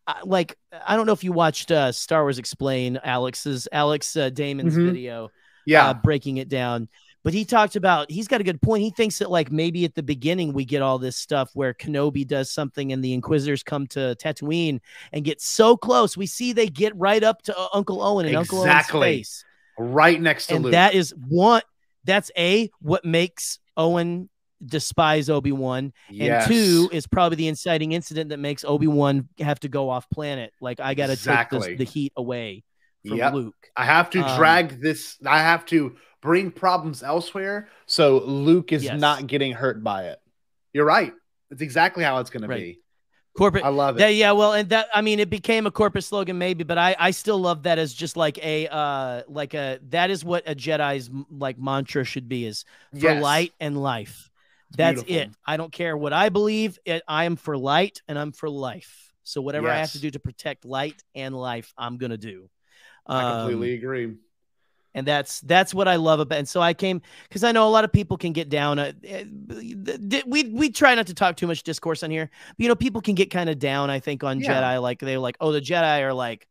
uh, like i don't know if you watched uh star wars explain alex's alex uh, damon's
Mhm.
video
yeah.
uh, breaking it down. But he talked about he's got a good point. He thinks that like maybe at the beginning we get all this stuff where Kenobi does something and the Inquisitors come to Tatooine and get so close. We see they get right up to uh, Uncle Owen and Uncle Owen's
Exactly.
face,
right next to
and
Luke.
that is one. That's a what makes Owen despise Obi Wan,
Yes.
and two is probably the inciting incident that makes Obi Wan have to go off planet. Like I got to take this, the heat away from
Yep.
Luke.
I have to
Um,
drag this. I have to bring problems elsewhere, so Luke is
Yes.
not getting hurt by it. You're right. It's exactly how it's going to be.
corporate
I love it.
that, yeah well and that i mean it became a corporate slogan maybe but i i still love that as just like a uh like a that is what a jedi's like mantra should be is for
Yes.
light and life that's
beautiful.
it i don't care what i believe it, i am for light and i'm for life so whatever i have to do to protect light and life i'm gonna do
I completely
Um,
agree.
and that's that's what I love about. And so I came because I know a lot of people can get down. Uh, eh, we we try not to talk too much discourse on here, but you know people can get kind of down. I think on
Yeah.
Jedi, like they're like, oh, the Jedi are like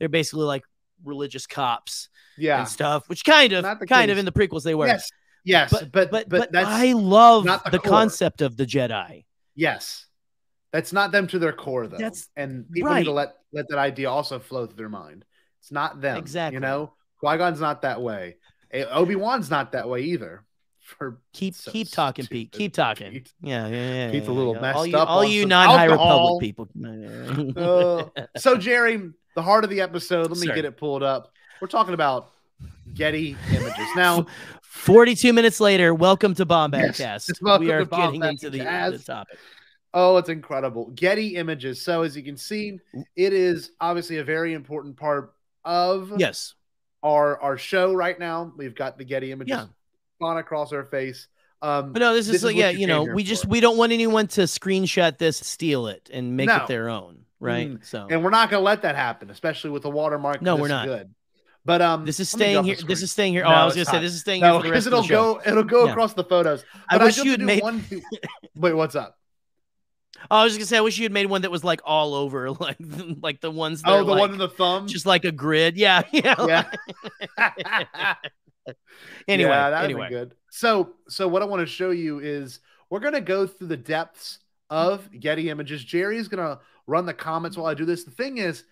they're basically like religious cops
Yeah.
and stuff, which kind of kind of in the prequels they were.
Yes. Yes.
But
But
but
but,
but,
that's
I love the,
the
concept of the Jedi.
yes. That's not them to their core though.
That's-
and people need to let let that idea also flow through their mind. It's not them.
Exactly.
You know, Qui Gon's not that way. Obi Wan's not that way either. For
Keep
So
keep talking, Pete. Keep talking.
Pete.
Yeah, yeah, yeah.
Pete's a little
yeah.
messed
all you,
up
all you non-high
alcohol.
republic people.
Uh, so Jerry, the heart of the episode. Let me
Sir.
get it pulled up. We're talking about Getty images now.
42 minutes later, welcome to Bombad
Yes, welcome
we are getting into the, the topic.
Oh, it's incredible. Getty images. So as you can see, it is obviously a very important part of
Yes.
our our show right now. We've got the Getty images
Yeah.
on across our face. Um,
But no, this, is, like, yeah,
you
know, we just
for.
we don't want anyone to screenshot this, steal it, and make
No.
it their own, right?
Mm.
So
and we're not going to let that happen, especially with the watermark.
No,
this
we're not.
Good. But um,
this is staying here. This is staying here. Oh,
No,
I was gonna say this is staying
no,
here for the rest of
it'll go it'll go
Yeah.
across the photos.
I
But
wish
just
you
to
had made-
one. Wait, what's up?
Oh, I was just gonna say, I wish you had made one that was like all over, like like the ones. That
Oh,
are,
the
like,
one in the thumb.
just like a grid. Yeah, yeah.
yeah.
anyway,
yeah, that'd
anyway,
be good. So, so what I want to show you is we're gonna go through the depths of Getty images. Jerry's gonna run the comments while I do this. The thing is,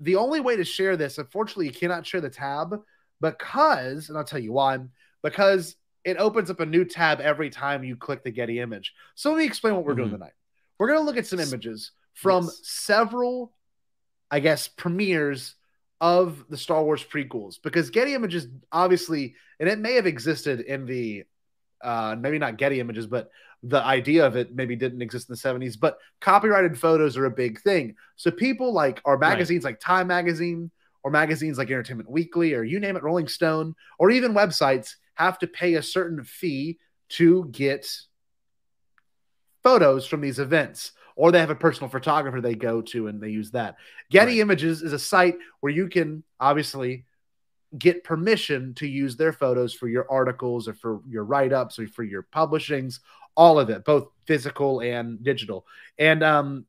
the only way to share this, unfortunately, you cannot share the tab because, and I'll tell you why, because it opens up a new tab every time you click the Getty image. So let me explain what we're doing
Mhm.
tonight. We're gonna look at some images from
Yes.
several, I guess, premieres of the Star Wars prequels because Getty Images obviously, and it may have existed in the, uh, maybe not Getty Images, but the idea of it maybe didn't exist in the 70s. But copyrighted photos are a big thing. So people like, our magazines like Time Magazine, or magazines like Entertainment Weekly, or you name it, Rolling Stone, or even websites have to pay a certain fee to get photos from these events or they have a personal photographer they go to and they use that. Getty
Right.
Images is a site where you can obviously get permission to use their photos for your articles or for your write ups or for your publishings, all of it, both physical and digital. And um,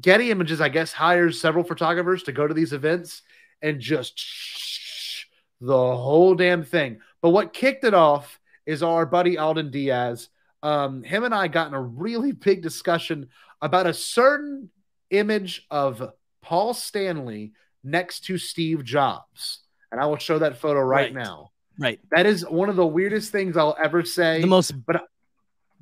Getty Images, I guess, hires several photographers to go to these events and just the whole damn thing. But what kicked it off is our buddy Alden Diaz. Um, him and I got in a really big discussion about a certain image of Paul Stanley next to Steve Jobs. And I will show that photo right,
Right.
now.
Right.
That is one of the weirdest things I'll ever say.
The most
but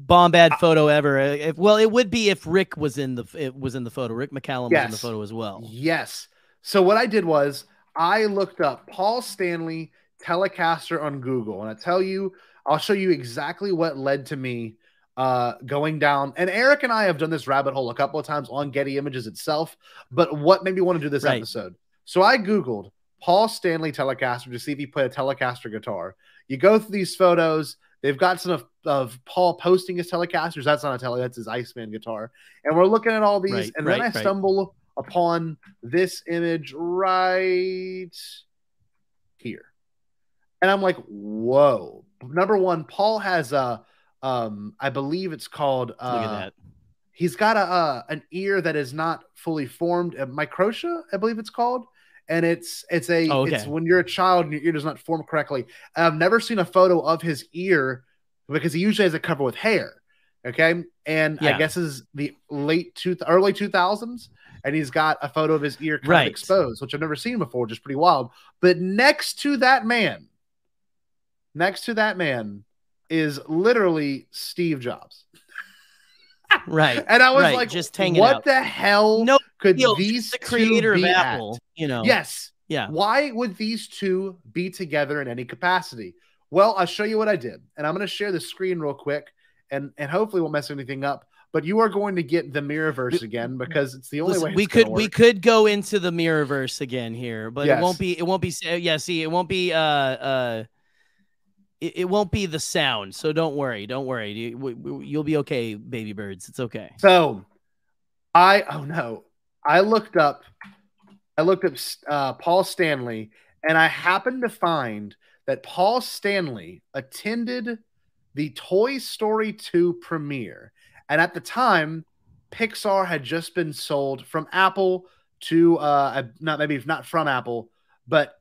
bombad photo ever. Uh, If, well, it would be if Rick was in the it was in the photo. Rick McCallum was in the photo as well.
Yes. So what I did was I looked up Paul Stanley Telecaster on Google, and I tell you, I'll show you exactly what led to me uh, going down. And Eric and I have done this rabbit hole a couple of times on Getty Images itself. But what made me want to do this
Right.
episode? So I googled Paul Stanley Telecaster to see if he played a Telecaster guitar. You go through these photos. They've got some of, Paul posting his Telecasters. That's not a Tele, that's his Iceman guitar. And we're looking at all these,
Right,
and then I
right.
stumble upon this image right here. And I'm like, whoa. Number one, Paul has a um, I believe it's called uh
Look at that.
he's got a uh, an ear that is not fully formed, a microtia, I believe it's called. And it's it's a
Oh, okay.
it's when you're a child and your ear does not form correctly. I've never seen a photo of his ear because he usually has a cover with hair. Okay. And I
Yeah.
guess is the late two early two thousands, and he's got a photo of his ear kind
Right.
of exposed, which I've never seen before, just pretty wild. But next to that man, next to that man is literally Steve Jobs.
Right.
And I was
right,
like,
just hanging
what
out.
the hell
No
could
deal,
these
the creator
two
of
be at?
Apple, you know.
Yes.
Yeah.
Why would these two be together in any capacity? Well, I'll show you what I did, and I'm going to share the screen real quick, and and hopefully won't mess anything up. But you are going to get the Mirrorverse again because it's the only
Listen,
way
we could we could go into the mirrorverse again here, but
Yes.
it won't be it won't be yeah. See, it won't be uh uh. It, it won't be the sound, so don't worry. Don't worry. You, you'll be okay, baby birds. It's okay.
So, I oh no, I looked up, I looked up uh, Paul Stanley, and I happened to find that Paul Stanley attended the Toy Story 2 premiere, and at the time, Pixar had just been sold from Apple to uh, not maybe not from Apple, but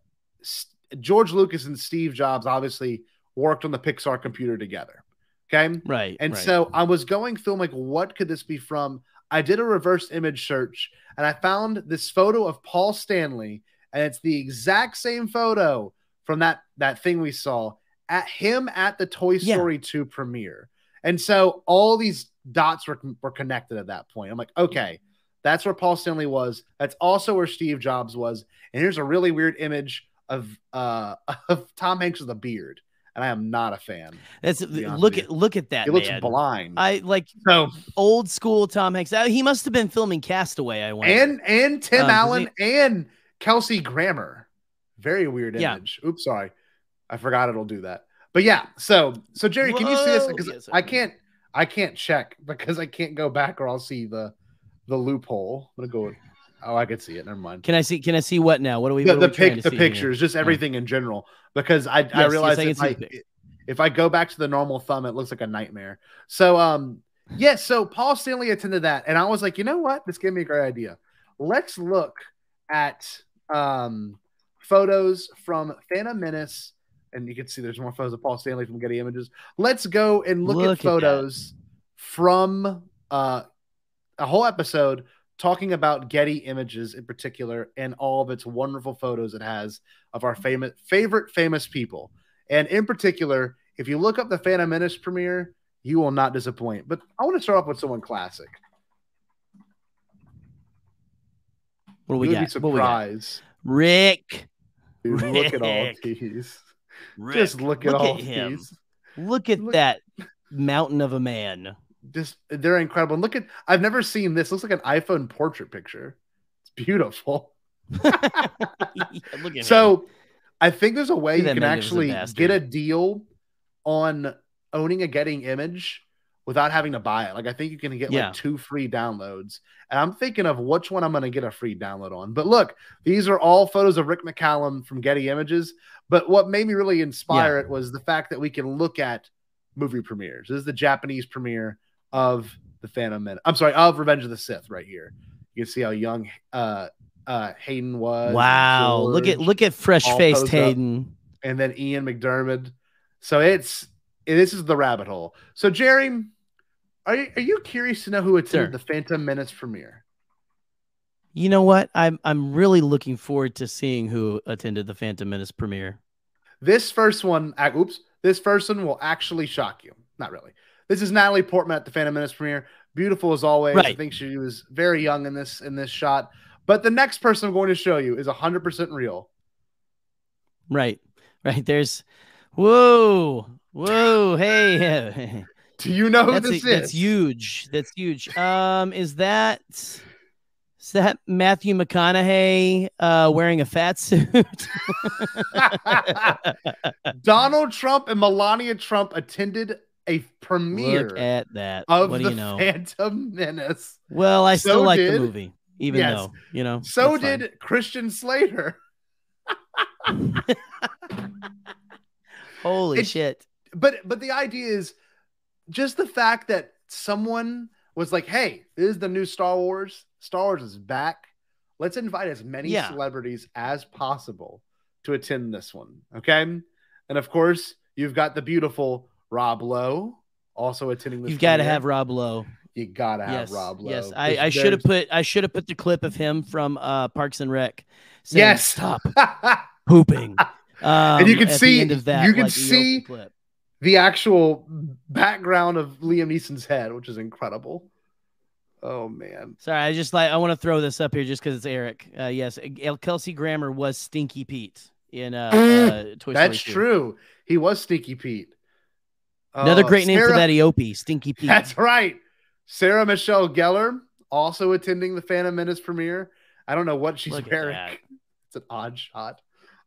George Lucas and Steve Jobs obviously worked on the Pixar computer together. Okay.
Right.
And
right.
so I was going through, I'm like, what could this be from? I did a reverse image search and I found this photo of Paul Stanley, and it's the exact same photo from that that thing we saw at him at the Toy
Yeah.
Story 2 premiere. And so all these dots were, were connected at that point. I'm like, okay, that's where Paul Stanley was. That's also where Steve Jobs was. And here's a really weird image of uh of Tom Hanks with a beard. And I am not a fan.
That's
to be honest
look at look at that.
He looks
man.
blind.
I like
So
old school Tom Hanks. Uh, He must have been filming Castaway. I wonder.
and and Tim
Um,
Allen and Kelsey Grammer. Very weird
Yeah.
image. Oops, sorry. I forgot it'll do that. But yeah, so so Jerry, can you see this? Because
Yes,
I can't I can't check because I can't go back or I'll see the the loophole. I'm gonna go. Oh, I could see it. Never mind.
Can I see? Can I see what now? What do we?
The,
what
the
are we trying
pic,
to
the
see here?
pictures, just everything in general. Because I I
yes,
realized
I can
if I if I go back to the normal thumb, it looks like a nightmare. So um yes, so Paul Stanley attended that, and I was like, you know what? This gave me a great idea. Let's look at um photos from Phantom Menace, and you can see there's more photos of Paul Stanley from Getty Images. Let's go and look,
Look
at photos from uh a whole episode talking about Getty Images in particular and all of its wonderful photos it has of our famous favorite famous people. And in particular, if you look up the Phantom Menace premiere, you will not disappoint. But I want to start off with someone classic.
What do we
you
got?
be
What we got?
surprised.
Rick.
Dude, look at all these.
Rick.
Just look at
Look
all
at him.
these.
Look at
Look-
that mountain of a man.
Just they're incredible. And look at I've never seen this. Looks like an iPhone portrait picture. It's beautiful.
Look at him.
So I think there's a way you can actually get a deal on owning a getting image without having to buy it. Like I think you can get
Yeah.
like two free downloads. And I'm thinking of which one I'm going to get a free download on. But look, these are all photos of Rick McCallum from Getty Images. But what made me really inspire it was the fact that we can look at movie premieres. This is the Japanese premiere of the Phantom Men. I'm sorry, of Revenge of the Sith right here. You can see how young uh uh Hayden was.
wow. Look at look at fresh faced
posed up
Hayden.
and then Ian McDiarmid. So it's this is the rabbit hole. So Jerry, are you, are you curious to know who attended
Sir.
the Phantom Menace premiere?
You know what? I'm I'm really looking forward to seeing who attended the Phantom Menace premiere.
This first one, uh, oops, this first one will actually shock you. Not really. This is Natalie Portman at the Phantom Menace premiere. Beautiful as always. I think she was very young in this in this shot. But the next person I'm going to show you is 100% real.
Right. Right. There's whoa. Whoa. Hey.
Do you know who
that's
this
That's
is?
That's huge. That's huge. Um, is that is that Matthew McConaughey uh wearing a fat suit?
Donald Trump and Melania Trump attended a premiere
Look at that.
of
what do
the
you know?
Phantom Menace.
Well, I
So
still like
did-
the movie, even
Yes.
though, you know.
So
that's fine.
did Christian Slater.
Holy
It's-
shit.
But but the idea is just the fact that someone was like, "Hey, this is the new Star Wars. Star Wars is back. Let's invite as many
Yeah.
celebrities as possible to attend this one." Okay, and of course, you've got the beautiful Rob Lowe also attending this.
You've got to have Rob Lowe.
You gotta have
yes,
Rob Lowe.
Yes, I, I should have put I should have put the clip of him from uh, Parks and Rec. saying,
Yes.
stop pooping. Um,
and you can see
that,
you can
like,
see
clip.
The actual background of Liam Neeson's head, which is incredible. Oh man.
Sorry, I just like I want to throw this up here just because it's Eric. Uh, yes, Kelsey Grammer was Stinky Pete in uh, uh Toy
That's
Story 2.
true. He was Stinky Pete.
Another
Uh,
great name for
Sarah-
that Eopie, Stinky Pete.
That's right. Sarah Michelle Gellar also attending the Phantom Menace premiere. I don't know what she's
Look
wearing. It's an odd shot.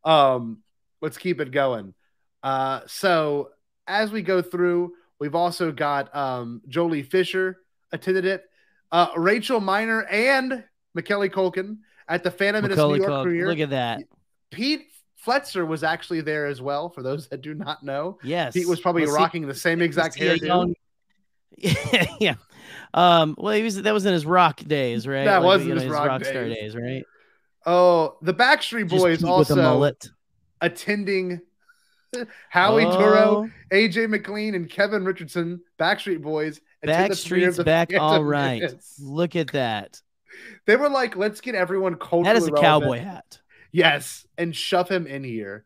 Um, let's keep it going. Uh, so as we go through, we've also got um, Joely Fisher attended it, uh, Rachel Miner and Macaulay Culkin at the Phantom Menace
Macaulay
New York premiere.
Look at that.
Pete Fletcher was actually there as well. For those that do not know,
Yes.
Pete was probably rocking the same exact hairdo.
young- yeah. Um, well, he was that was in his rock days, right?
That was in
you know,
his rock
star
days.
days, right?
Oh, the Backstreet Boys
Pete with a
also attending Howie
Oh.
Dorough, AJ McLean, and Kevin Richardson, Backstreet Boys.
Backstreet's back. All right.
Menace.
Look at that.
They were like, let's get everyone culturally
That is a
relevant.
cowboy hat.
Yes, and shove him in here.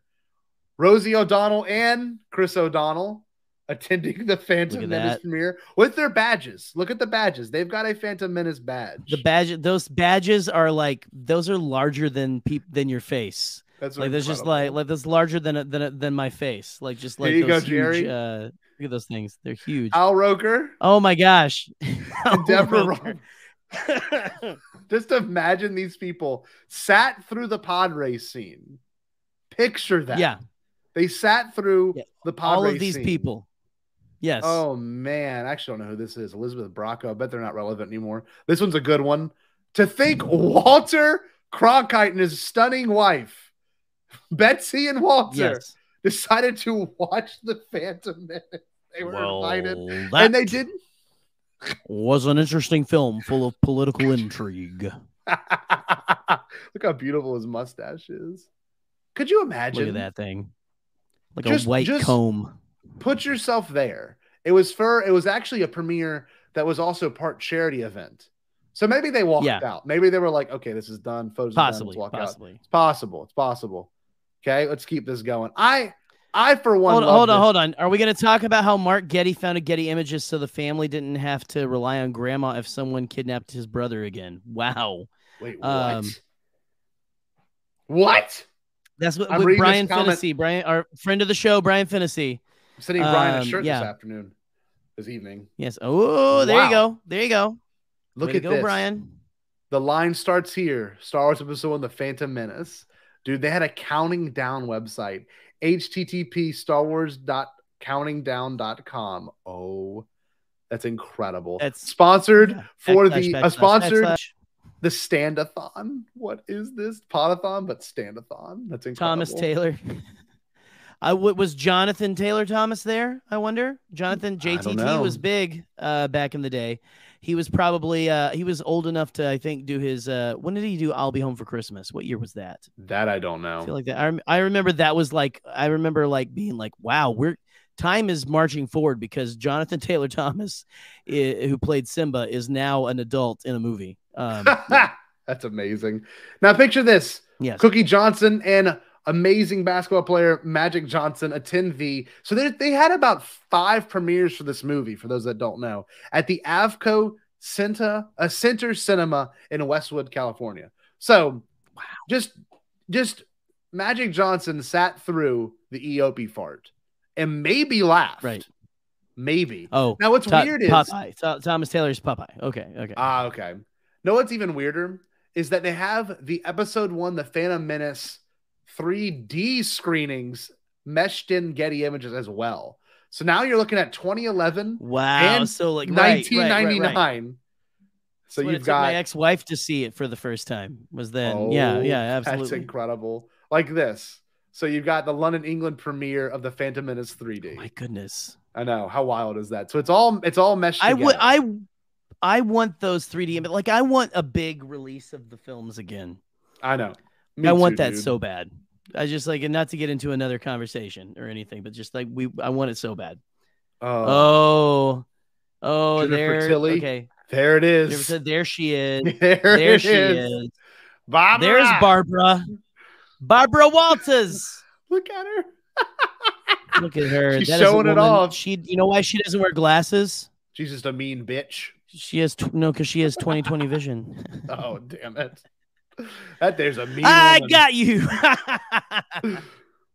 Rosie O'Donnell and Chris O'Donnell attending the Phantom Menace
that.
premiere with their badges. Look at the badges. They've got a Phantom Menace badge.
The badge, those badges are like those are larger than peop than your face.
That's
like there's just like like that's larger than than a- than my face. Like just
Here
like
you go,
those huge,
Jerry.
Uh, look at those things. They're huge.
Al Roker
Oh my gosh.
Deborah
Roker.
Just imagine these people sat through the pod race scene. Picture that.
Yeah.
They sat through the pod
All of these
scene.
people. Yes.
Oh man, I actually don't know who this is. Elizabeth Bracco. I bet they're not relevant anymore. This one's a good one. To think Walter Cronkite and his stunning wife, Betsy and Walter,
Yes.
decided to watch the Phantom Menace. They were
Well,
invited, and they didn't.
Was an interesting film full of political intrigue.
Look how beautiful his mustache is. Could you imagine?
Look at that thing. Like
Just-
a white comb.
Put yourself there. It was for it was actually a premiere that was also part charity event. So maybe they walked
Yeah.
out. Maybe they were like, okay, this is done. Photos are done.
Possibly,
Let's walk
possibly.
out. It's possible. It's possible. Okay, let's keep this going. I I for one
Hold, hold on,
this.
hold on. Are we going to talk about how Mark Getty found a Getty images so the family didn't have to rely on grandma if someone kidnapped his brother again? Wow.
Wait, what?
Um,
what?
That's what with Brian. Finney, Brian, our friend of the show, Brian Finney.
I'm sending Brian a
Um,
shirt
yeah.
this afternoon, this evening.
Yes. Oh, there
Wow.
you go. There you go.
Look
Way
at
go,
this.
Brian.
The line starts here. Star Wars Episode One: The Phantom Menace. Dude, they had a counting down website. HTTP Star Wars countingdown.com. Oh, that's incredible.
That's-
sponsored for
Backslash,
the a
backslash,
sponsored
backslash.
the standathon. What is this? Podathon, but standathon. That's incredible.
Thomas Taylor. I w- was Jonathan Taylor Thomas there. I wonder. Jonathan JTT was big uh, back in the day. He was probably uh, he was old enough to I think do his. Uh, when did he do I'll Be Home for Christmas? What year was that?
That I don't know.
I feel like that. I, rem- I remember that was like I remember like being like, wow, we're time is marching forward because Jonathan Taylor Thomas, i- who played Simba, is now an adult in a movie. Um,
That's amazing. Now picture this.
Yes.
Cookie Johnson and amazing basketball player Magic Johnson attend the. So they they had about five premieres for this movie. For those that don't know, at the Avco Center, a Center Cinema in Westwood, California. So, wow, just just Magic Johnson sat through the Eopie fart and maybe laughed.
Right.
Maybe.
Oh,
now what's weird is
Popeye. Tho- Thomas Taylor's Popeye. Okay, okay.
Ah, okay. No, what's even weirder is that they have the episode one, the Phantom Menace 3D screenings meshed in Getty images as well. So now you're looking at 2011.
Wow,
and
so, like, right, right, right,
1999.
right.
So
That's
you've got
my ex-wife to see it for the first time. Was then?
Oh,
yeah, yeah,
That's
absolutely.
incredible. Like this. So you've got the London, England premiere of the Phantom Menace 3D.
my goodness.
I know how wild is that. So it's all it's all meshed.
I would. I. I want those 3D. Like I want a big release of the films again.
I know. Me
I want that
dude.
so bad. I just like, and not to get into another conversation or anything, but just like we, I want it so bad.
Oh,
Oh, oh,
Jennifer
there.
Tilly.
Okay,
there it is.
Jennifer there she is.
There,
There she
is.
is.
Barbara.
There's Barbara. Barbara Walters.
Look at her.
Look at her.
She's
That
showing it off.
She, you know why she doesn't wear glasses?
She's just a mean bitch.
She has tw- no, because she has 20/20 vision.
Oh damn it! That there's a mean.
I
woman.
got you.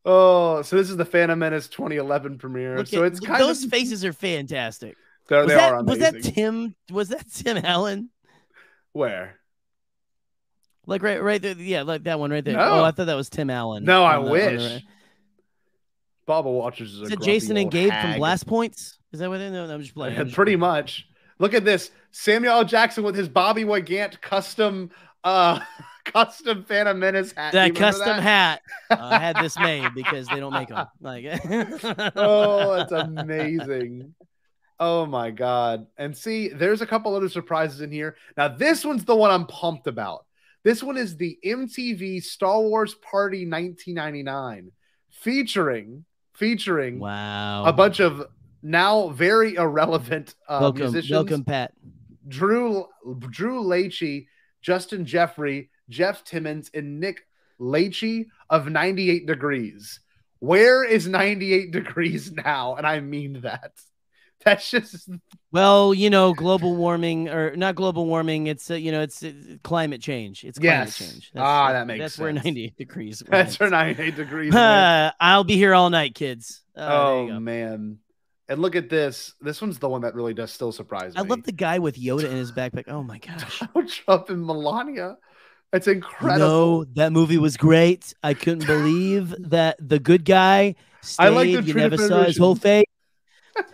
Oh, so this is the Phantom Menace 2011 premiere. So it's kind of
those
of
faces are fantastic.
They're-
was
they
that,
are
was that. Tim? Was that Tim Allen?
where?
Like right, right there. Yeah, like that one right there.
No.
Oh, I thought that was Tim Allen.
No, I
the-
wish.
right.
Baba Watchers is, a
Is it Jason and Gabe
hag.
from Blast Points? Is that what they know? I'm just playing.
Yeah, pretty much. Look at this. Samuel L. Jackson with his Bobby Wygant custom uh custom Phantom Menace hat.
That custom
that?
hat. uh, I had this made because they don't make them. Like,
oh, that's amazing. Oh my god. And see, there's a couple other surprises in here. Now, this one's the one I'm pumped about. This one is the MTV Star Wars Party 1999 featuring featuring
wow.
a bunch of now very irrelevant uh,
welcome,
musicians.
welcome, Pat.
Drew Drew Lachey, Justin Jeffre, Jeff Timmons, and Nick Lachey of 98 Degrees. Where is 98 Degrees now? And I mean that. That's just
Well, you know, global warming or not global warming. It's uh, you know, it's, it's climate change. It's climate
Yes.
change.
Ah, that makes
That's where 98 degrees.
that's where 98 degrees.
Uh, I'll be here all night, kids. Uh,
oh man. And look at this. This one's the one that really does still surprise me.
I love the guy with Yoda in his backpack. Oh my gosh.
Donald Trump and Melania. It's incredible.
know, that movie was great. I couldn't believe that the good guy stayed.
I like the
you never saw his whole face.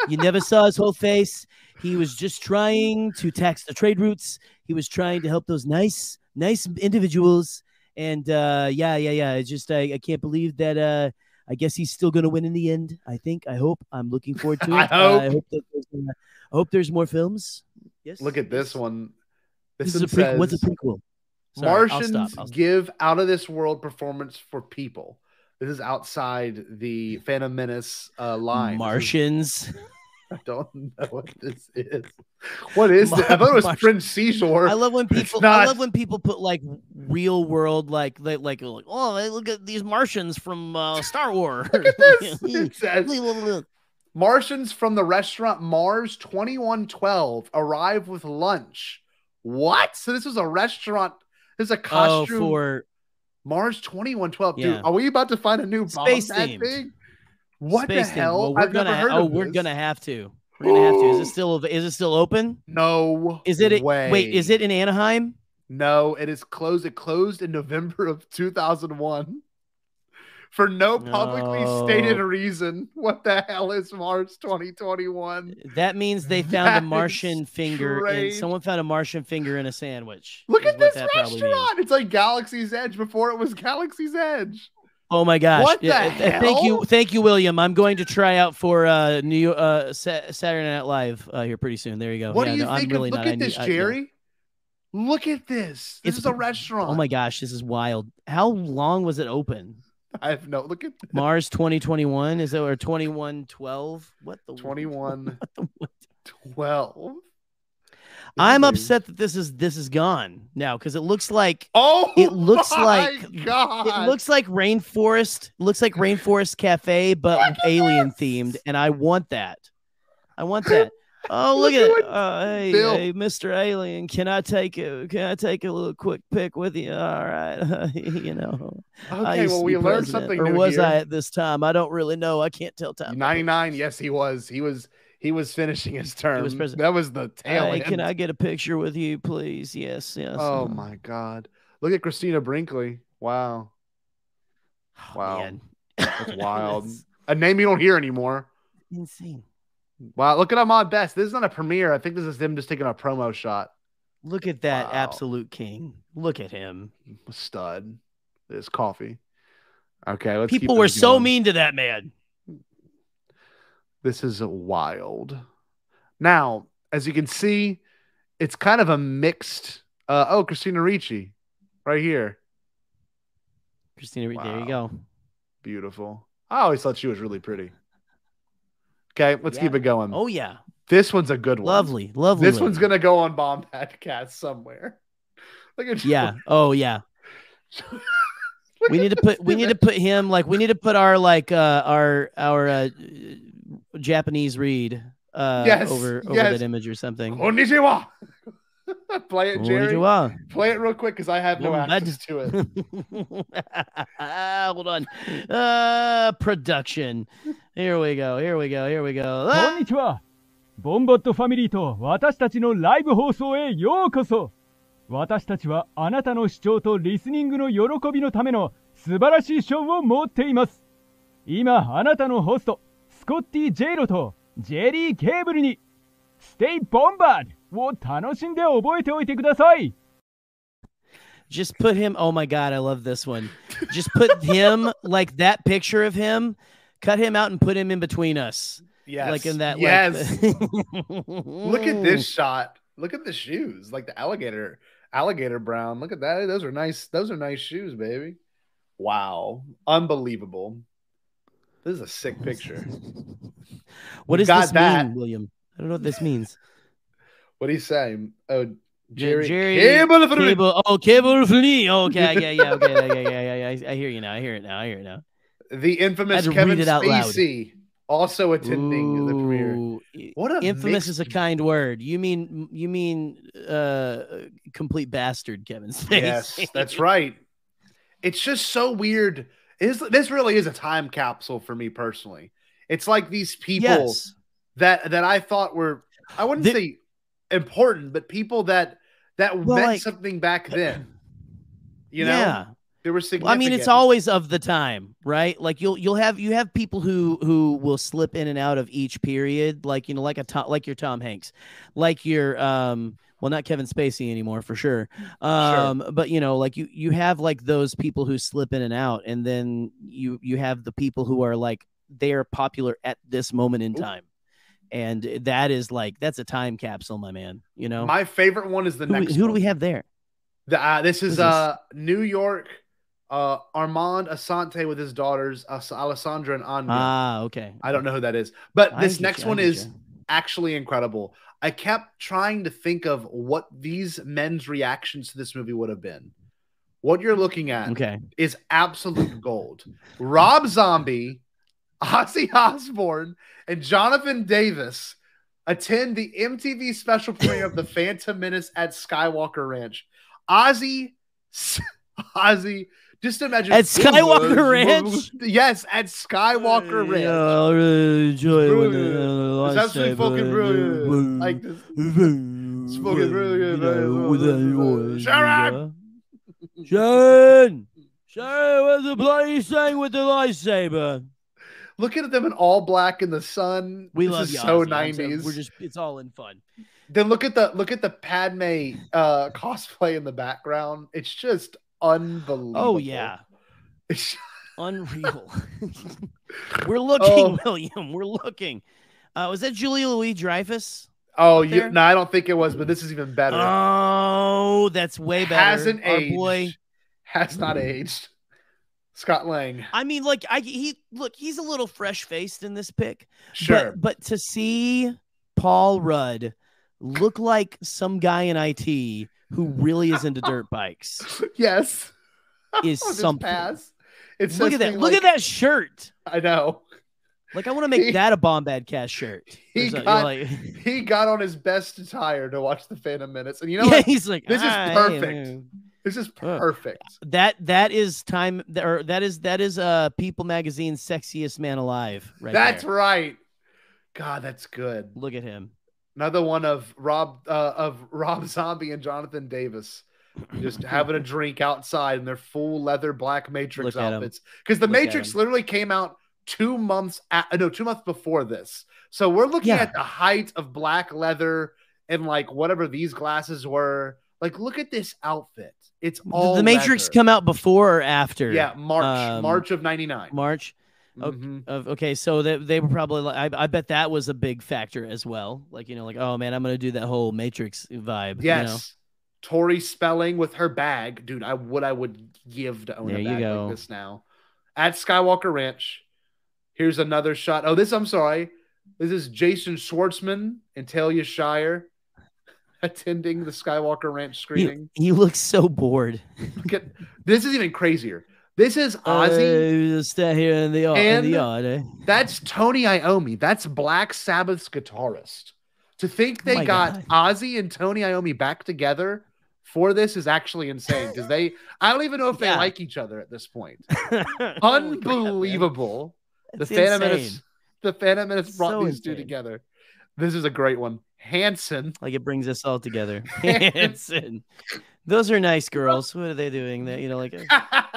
You never saw his whole face. He was just trying to tax the trade routes. He was trying to help those nice, nice individuals. And uh, yeah, yeah, yeah. It's just I, I can't believe that. Uh, I guess he's still going to win in the end. I think. I hope. I'm looking forward to it.
I
Uh, I
hope.
hope that there's, uh, I hope there's more films. Yes.
Look at this one.
This,
This,
is a
one
prequel. What's a prequel? Sorry, I'll
Martians
stop, I'll stop.
give out of this world performance for people. This is outside the Phantom Menace uh, line.
Martians.
I don't know what this is. What is this? I thought it was
Martian-
Prince Seashore.
I love when people. I love when people put like real world, like like like, like oh, look at these Martians from uh, Star Wars.
Look at this. It says, Martians from the restaurant Mars 2112 arrive with lunch. What? So this is a restaurant. This is a
oh,
costume.
for
Mars 2112. Dude, are we about to find a new
Space
bomb? What
space
the hell?
Well, we're
I've
gonna.
never heard
oh, we're
this.
gonna have to. We're gonna have to. Is it still? Is it still open?
No.
Is it?
way.
Wait, is it in Anaheim?
No, it is closed. It closed in November of 2001 for no publicly stated reason. What the hell is Mars 2021?
That means they found
That
a Martian finger, and someone found a Martian finger in a sandwich.
Look at this
that probably means.
restaurant. It's like Galaxy's Edge before it was Galaxy's Edge.
Oh my gosh!
What the
Yeah, th- th- Thank you, thank you, William. I'm going to try out for uh, New uh, Saturday Night Live uh, here pretty soon. There you go.
What
Yeah,
do you
no, I'm
think?
really
look
not. I
at this,
need- I- yeah.
Jerry. Look at this. This
It's
is a restaurant.
Oh my gosh, this is wild. How long was it open?
I have no. Look at
Mars 2021 is it or 2112? What the
21 12.
I'm upset that this is this is gone now because it looks like
oh
it looks like
God.
it looks like rainforest looks like rainforest cafe but alien themed and I want that. I want that. Oh look,
Look
at it. uh, hey,
Bill-
hey Mr. Alien can I take a can I take a little quick pic with you? All right. You know
Okay, well, we learned something
or was
here.
I at this time? I don't really know. I can't tell time.
99 yes he was. He was he was finishing his term
was president.
that was the tail
Hey, can I get a picture with you, please? Yes, yes.
oh my god look at christina brinkley wow oh, wow
Oh, man.
that's wild
That's
a name you don't hear anymore
insane.
wow look at ahmed best this is not a premiere i think this is him just taking a promo shot
Look at that
Wow.
absolute king. Look at him.
stud this coffee okay let's
People were so mean to that man.
This is wild. Now, as you can see, it's kind of a mixed. Uh, oh, Christina Ricci, right here.
Christina, Reed, there you go.
Beautiful. I always thought she was really pretty. Okay, let's keep it going.
Oh yeah,
This one's a good one.
lovely, lovely.
This
lady.
one's gonna go on Bomb Cast somewhere. Look at
yeah. Oh yeah. We need to put we need to put him like we need to put our like uh our our uh Japanese read uh
Yes,
over over
yes.
that image or something.
Konnichiwa. Play it, Jerry.
Konnichiwa.
Play it real quick because I have no
Well,
access to it.
Hold on. Uh production. Here we go. Here we go. Here we go.
こ
Ah!
んにちは。ボンボットファミリーと私たちのライブ放送へようこそ。私たちはあなたの視聴とリスニングの喜びのための素晴らしいショーを持っています。今、あなたのホスト、スコッティ・ジェイロとジェリー・ケーブルに、ステイ・ボンバードを楽しんで覚えておいてください。
Just put him. Oh my god, I love this one. Just put him like that picture of him. Cut him out and put him in between us.
Yes.
Like in that.
Yes.
Like,
Look at this shot. Look at the shoes, like the alligator, alligator brown. Look at that. Those are nice. Those are nice shoes, baby. Wow, unbelievable. This is a sick picture.
What does this
that.
mean, William? I don't know what this means.
What do you say? Oh, Gerry,
Gerry,
Cable
cable, oh, cable for me. Okay, yeah, yeah, okay, yeah, yeah, yeah, yeah. I hear you now. I hear it now. I hear it now.
the infamous Kevin
read it out loud.
Spacey, also attending the premiere. What a
infamous is a kind word. You mean you mean uh complete bastard, Kevin Spacey.
Yes, that's right. It's just so weird. Is this really is a time capsule for me personally? It's like these people
Yes.
that that I thought were I wouldn't
The-
say important, but people that that
Well,
meant
like-
something back then. You know,
Yeah.
they were
Well,
significant.
I mean, it's always of the time, right? Like you'll you'll have you have people who who will slip in and out of each period, like you know, like a Tom, like your Tom Hanks, like your um, well, not Kevin Spacey anymore for sure. Um, but you know, like you you have like those people who slip in and out, and then you you have the people who are like they are popular at this moment in time, and that is like that's a time capsule, my man. You know,
my favorite one is the
who,
next.
who do we have there?
The, uh, this is
this?
uh New York. Uh, Armand Assante with his daughters, As- Alessandra and Anya.
Ah, okay.
I don't know who that is, but
I
this next
you,
one is
you.
actually incredible. I kept trying to think of what these men's reactions to this movie would have been. What you're looking at
Okay.
is absolute gold. Rob Zombie, Ozzy Osbourne, and Jonathan Davis attend the MTV special premiere of The Phantom Menace at Skywalker Ranch. Ozzy, Ozzy, just imagine
At Skywalker Ranch?
Yes, at Skywalker Ranch.
Yeah, I really enjoy it
It's absolutely fucking brilliant. Like this. It's fucking brilliant. Sharon!
Sharon! Sharon, where's the bloody thing with the lightsaber?
Look at them in all black in the sun.
We
this
love
is so nineties.
We're just it's all in fun.
Then look at the look at the Padme uh cosplay in the background. It's just unbelievable.
Oh yeah. Unreal. We're looking,
Oh.
William. We're looking. Uh, was that Julia Louis Dreyfus?
oh, you, no, I don't think it was, but this is even better.
Oh, that's way better.
Hasn't
Our
aged.
boy.
Has not aged. Scott Lang.
I mean, like I he look, he's a little fresh faced in this pick.
Sure.
But, but to see Paul Rudd look like some guy in IT who really is into dirt bikes.
yes.
Is something.
pass. It
Look at that. Look
like-
at that shirt.
I know.
Like I want to make
He-
that a Bombad Cast shirt.
He got,
like-
he got on his best attire to watch the Phantom Menace And you know
yeah,
what?
he's like
this is
"Ah, hey,
perfect.
man."
This is
Uh,
perfect.
That that is time or that is that is uh People Magazine's sexiest man alive right
That's
there.
right. God, that's good.
Look at him.
Another one of Rob uh, of Rob Zombie and Jonathan Davis just having a drink outside in their full leather black Matrix
Look
outfits. Because the
Look at
Matrix literally came out two months at, no two months before this. So we're looking
Yeah.
at the height of black leather and like whatever these glasses were. Like, look at this outfit. It's all
the Matrix
leather.
come out before or after?
Yeah, March,
Um,
March of '99.
March.
Mhm.
of- okay, so they, they were probably like, I, I bet that was a big factor as well. Like, you know, like, oh man, I'm going to do that whole Matrix vibe.
Yes.
You know?
Tori Spelling with her bag, dude. I what I would give to own
There
a
you
bag like this now. At Skywalker Ranch. Here's another shot. Oh, this I'm sorry. This is Jason Schwartzman and Talia Shire attending the Skywalker Ranch screening.
He, he looks so bored.
Look at this is even crazier. This is Ozzy.
Uh, stay here in the, yard- in the yard. Eh?
That's Tony Iommi. That's Black Sabbath's guitarist. To think they
Oh
got Ozzy and Tony Iommi back together for this is actually insane because they, I don't even know if they
Yeah.
like each other at this point.
Holy crap, man.
Unbelievable. The Phantom Menace, the Phantom Menace brought
So
these two together. This is a great one. Hanson.
Like it brings us all together. Hanson. Those are nice girls. What are they doing? That you know, like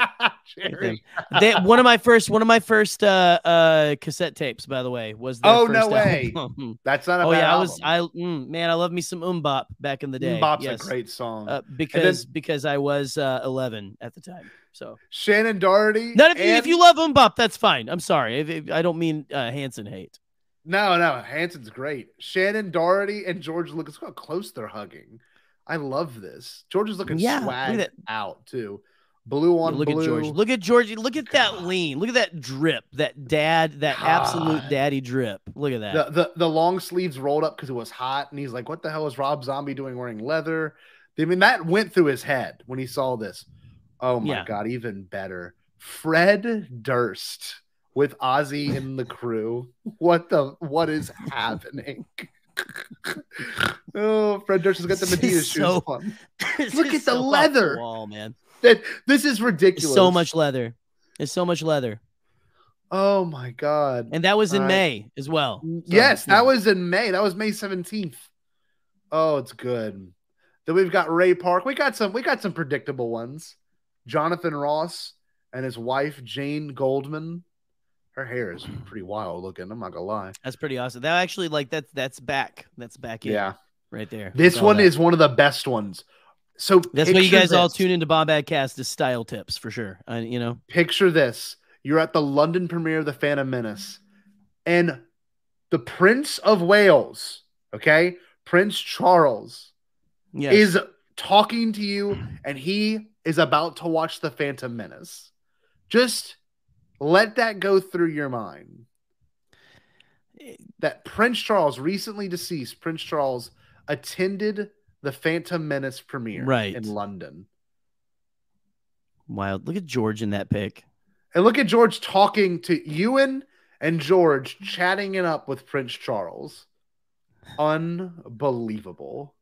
Gerry.
they, one of my first one of my first uh uh cassette tapes, by the way, was their
Oh,
first
no way.
album.
That's not a
oh
bad
yeah, I was. I mm, man, I love me some MMMBop back in the day.
Bop's
yes.
a great song.
Uh, because because I was uh 11 at the time. So
Shannen Doherty.
none of you, if you love MMMBop, that's fine. I'm sorry. If, if- I don't mean uh, Hanson hate.
No, no, Hanson's great. Shannen Doherty and George Lucas. Look how close they're hugging. I love this. George is looking
Yeah, look
swag
that.
out too. Blue on
look
blue.
at George. Look at Georgie. Look at that lean. Look at that drip. That dad. That absolute daddy drip. Look at that.
the, the the long sleeves rolled up because it was hot, and he's like, "What the hell is Rob Zombie doing wearing leather?" I mean, that went through his head when he saw this. Oh my
Yeah.
god, even better. Fred Durst with Ozzy in the crew. What the what is happening? oh, Fred Durst has got the Medias shoes
so-
on. Look at the leather.
wall, man.
That this is
It's
ridiculous.
so much leather. It's so much leather,
Oh my god.
and that was in. May as well. So,
yes,
yeah.
that was in May. That was May 17th. Oh, it's good. Then we've got Ray Park. We got some we got some predictable ones. Jonathan Ross and his wife Jane Goldman. Her hair is pretty wild looking, I'm not gonna lie.
That's pretty awesome. That actually like that's that's back. That's back in.
Yeah.
right there.
This one
that.
is one of the best ones. So
That's why you guys all tune into Bombad Cast as style tips for sure. Uh, you know,
Picture this. You're at the London premiere of The Phantom Menace, and the Prince of Wales, okay, Prince Charles,
Yes.
is talking to you, and he is about to watch The Phantom Menace. Just let that go through your mind. That Prince Charles, recently deceased Prince Charles, attended the Phantom Menace premiere
Right.
in London.
wild. Look at George in that pic.
And look at George talking to Ewan and George chatting it up with Prince Charles. Unbelievable.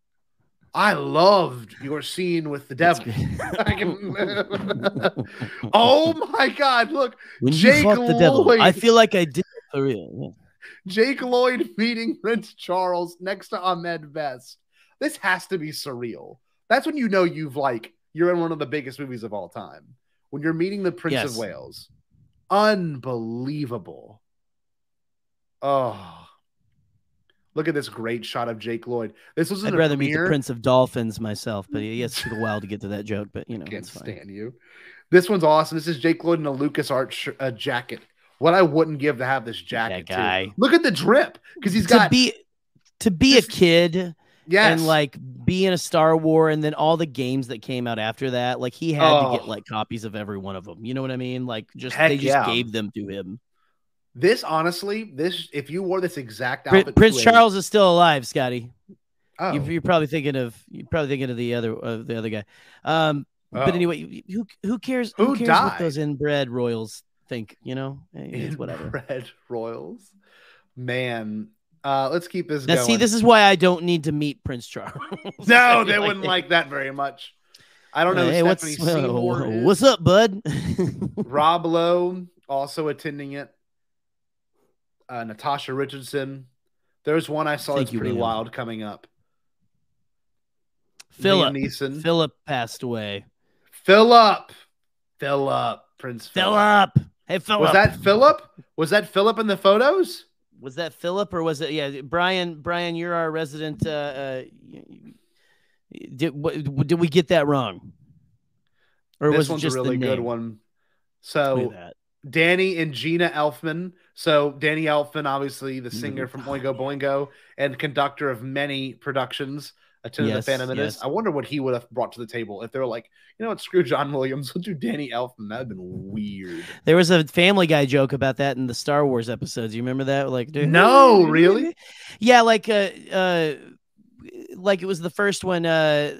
I loved your scene with the devil. Can- oh my god, look.
When
Jake
you fuck the devil,
Lloyd.
I feel like I did for real.
Jake Lloyd meeting Prince Charles next to Ahmed Best. This has to be surreal. That's when you know you've like you're in one of the biggest movies of all time. When you're meeting the Prince
Yes.
of Wales. Unbelievable. Oh. Look at this great shot of Jake Lloyd. This was
I'd rather meet the. Prince of Dolphins myself, but he gets took a while to get to that joke. But you know,
Can't
it's fine.
stand you. This one's awesome. This is Jake Lloyd in a Lucas Art sh- uh, jacket. What I wouldn't give to have this jacket. too.
guy.
Look at the drip because he's
to
got to
be to be a kid
yes,
and like be in a Star War and then all the games that came out after that, like he had to
Oh.
get like copies of every one of them. You know what I mean? Like just
Heck
they just
yeah.
gave them to him.
This honestly, this if you wore this exact outfit,
Prince
to
Charles is still alive, Scotty.
Oh.
You, you're probably thinking of you're probably thinking of the other of the other guy. Um,
Oh.
but anyway, who who cares?
Who
cares
died?
what those inbred royals think? You know, Eh, it's whatever.
Red Royals. Man, uh, let's keep this
Now,
going.
see, this is why I don't need to meet Prince Charles.
no, they wouldn't like that very much. I don't know.
Hey, what's
Seymour is.
what's up, bud?
Rob Lowe also attending it. Uh, Natasha Richardson. There's one I saw
Thank
that's
you,
pretty
William.
wild coming up.
Philip
Neeson.
Philip passed away.
Philip. Philip. Prince Philip.
Philip. Hey, Philip.
Was that Philip? Was that Philip in the photos?
Was that Philip or was it? Yeah, Brian. Brian, you're our resident. Uh, uh, did what, did we get that wrong? Or
this
was it
one's
just
a really good one. So. Danny and Gina Elfman. So Danny Elfman, obviously the
Mm-hmm.
singer from Oingo Boingo and conductor of many productions, attended
Yes,
the Phantom Menace.
yes.
I wonder what he would have brought to the table if they were like, you know what, screw John Williams, we'll do Danny Elfman. That'd been weird.
There was a Family Guy joke about that in the Star Wars episodes. You remember that? Like, dude,
No, really?
Yeah, like uh, uh, like it was the first one. Uh,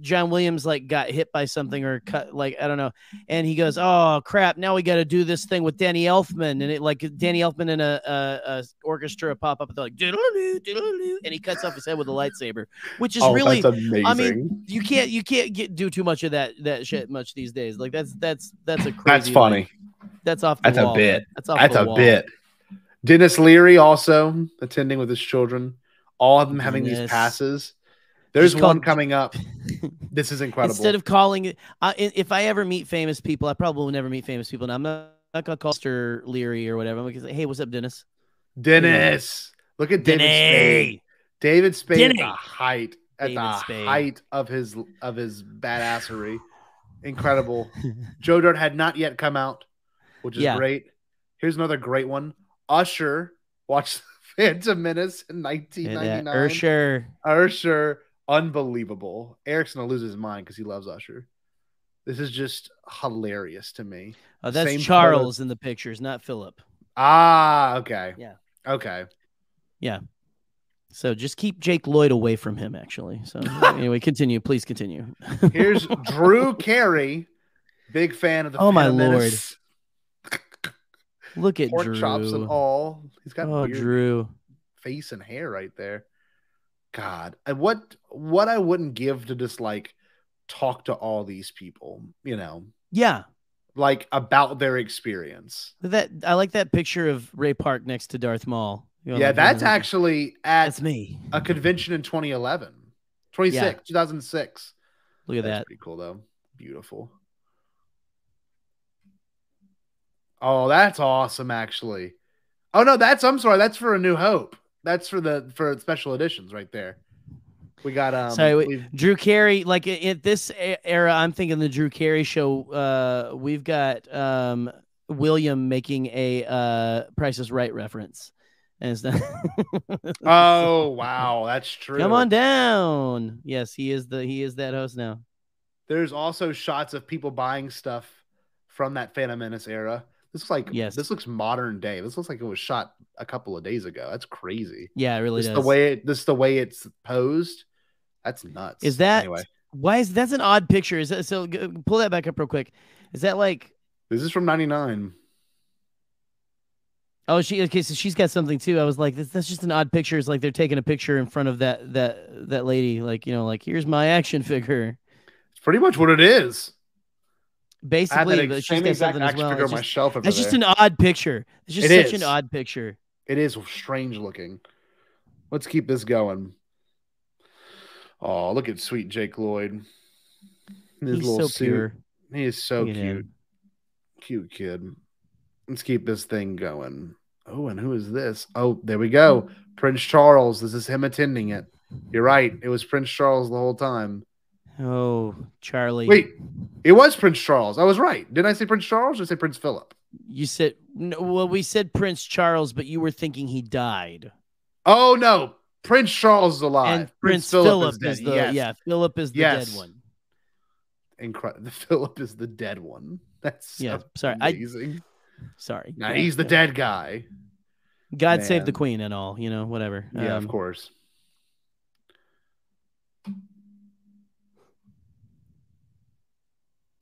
John Williams like got hit by something or mm-hmm. cut, like I don't know, and he goes, "Oh crap! Now we got to do this thing with Danny Elfman," and it like Danny Elfman and a, a, a orchestra pop up, and they're like, "Doodle-doo, doodle-doo," and he cuts off his head with a lightsaber, which is
Oh,
really,
that's
I mean, you can't you can't get do too much of that that shit much these days. Like that's that's that's a crazy.
That's funny.
like, that's off. The
That's
wall,
a bit.
man. That's off
That's
the
a
wall.
bit. Denis Leary also attending with his children, all of them having these passes. There's
Just
one coming up. This is incredible.
Instead of calling it, uh, if I ever meet famous people, I probably will never meet famous people. And I'm not, not gonna call Mr. Leary or whatever. I'm gonna say, hey, what's up, Denis?
Denis, look at David Spade. David Spade at the height at
David
the
Spade.
height of his of his badassery. Incredible. Joe Dirt had not yet come out, which is
Yeah.
great. Here's another great one. Usher watched Phantom Menace in
Yeah,
1999.
Ursher.
Usher, unbelievable. Eric's gonna lose his mind because he loves Usher. This is just hilarious to me.
Oh, that's
Same
Charles in the pictures, not Philip.
Ah, okay.
Yeah.
Okay.
Yeah. So just keep Jake Lloyd away from him, actually. So anyway, continue. Please continue.
Here's Drew Carey, big fan of the.
Oh, my lord. Look at
Pork
Drew.
chops and all. He's got
Oh, Drew.
face and hair right there. God, and what what I wouldn't give to just like talk to all these people, you know,
Yeah.
like about their experience.
That I like that picture of Ray Park next to Darth Maul. You know,
yeah,
like,
that's
uh,
actually at
that's me.
a convention in 2011, 26,
Yeah.
2006.
Look at
That's
that.
pretty cool though. Beautiful. Oh, that's awesome, actually. Oh no, that's I'm sorry, that's for a New Hope. That's for the for special editions right there. We got um
wait, Drew Carey. Like at this era, I'm thinking the Drew Carey show. Uh, we've got um William making a uh Price is Right reference, and it's not-
Oh wow, that's true.
Come on down. Yes, he is the he is that host now.
There's also shots of people buying stuff from that Phantom Menace era. This like
Yes.
this looks modern day. This looks like it was shot a couple of days ago. That's crazy.
Yeah, it really
Just
does.
the way it, this the way it's posed. That's nuts.
Is that
anyway?
why is that's an odd picture? Is that so? g- Pull that back up real quick. Is that like
This is from '99.
Oh, she okay. So she's got something too. I was like, this, that's just an odd picture. It's like they're taking a picture in front of that that that lady. Like you know, like here's my action figure.
It's pretty much what it is.
Basically,
that
but
ex-
she's
same exact
something as
action
well.
figure
It's
on my
just,
shelf
that's just an odd picture. It's just
It
such
is.
an odd picture.
It is strange looking. Let's keep this going. Oh, look at sweet Jake Lloyd. His
He's
little
so
suit.
pure.
He is so
Look
cute. Cute kid. Let's keep this thing going. Oh, and who is this? Oh, there we go. Prince Charles. This is him attending it. You're right. It was Prince Charles the whole time.
Oh, Charlie.
Wait, it was Prince Charles. I was right. Didn't I say Prince Charles or say Prince Philip?
you said no, well. We said Prince Charles, but you were thinking he died.
Oh no, Prince Charles is alive.
and Prince, Philip, is,
dead.
the
Yes.
yeah. Philip is the
Yes.
dead one.
Incredible. Philip is the dead one. That's
Yeah, sorry, I- Sorry.
Now he's the
yeah.
dead guy.
God save the queen and all. You know, whatever.
Yeah,
Um,
of course.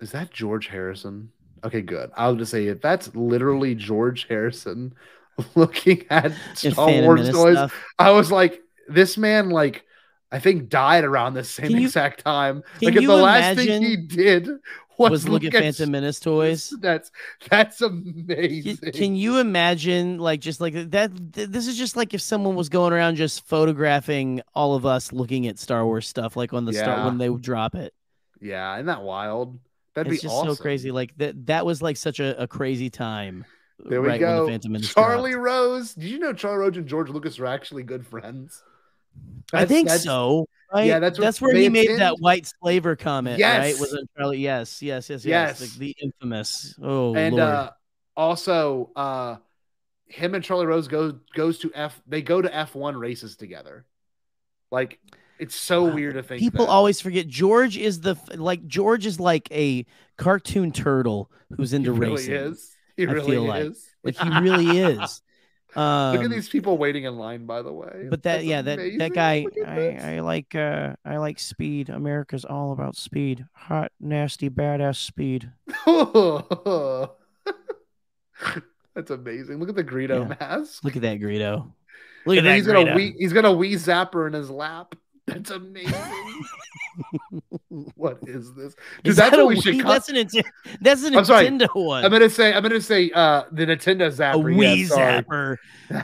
Is that George Harrison? Okay, good. I'll just say if that's literally George Harrison looking at Star Wars toys,
stuff.
I was like, this man, like, I think died around the same
Can you-
exact time.
can
Like, the last thing he did was,
Was look at Phantom Menace toys.
That's that's amazing.
Can you imagine, like, just like that? th- This is just like if someone was going around just photographing all of us looking at Star Wars stuff, like on the start when they would drop it.
yeah, isn't that wild? That'd
it's
be
just
awesome.
so crazy. Like that. That was like such a, a crazy time.
There we
right
go.
the
Charlie
dropped.
Rose. Did you know Charlie Rose and George Lucas were actually good friends?
I think so. Right?
Yeah, that's
that's where he made that white slaver comment. Right?
Yes.
Was it Charlie? Yes. Yes. Yes. Yes.
Yes.
Like the infamous. Oh
and uh also uh him and Charlie Rose go goes to F they go to F1 races together. Like it's so weird to think
People
that.
always forget George is the like George is like a cartoon turtle who's into racing.
he really
racing.
is. He
I
really
feel like.
is.
Like he really is. Um,
Look at these people waiting in line by the way.
But that
That's
yeah that
amazing.
that guy I. I like uh I like speed. America's all about speed. Hot nasty badass speed.
That's amazing. Look at the Greedo
Yeah.
mask.
Look at that Greedo. Look at that
he's gonna wee he's gonna wee zapper in his lap. That's amazing. what is this? Dude,
Is
that's
that a
what we should
Wii?
cut.
That's an Nintendo. That's a
I'm sorry.
Nintendo one.
I'm gonna say I'm gonna say uh the Nintendo
a
zapper.
Wii
yeah.
Zapper.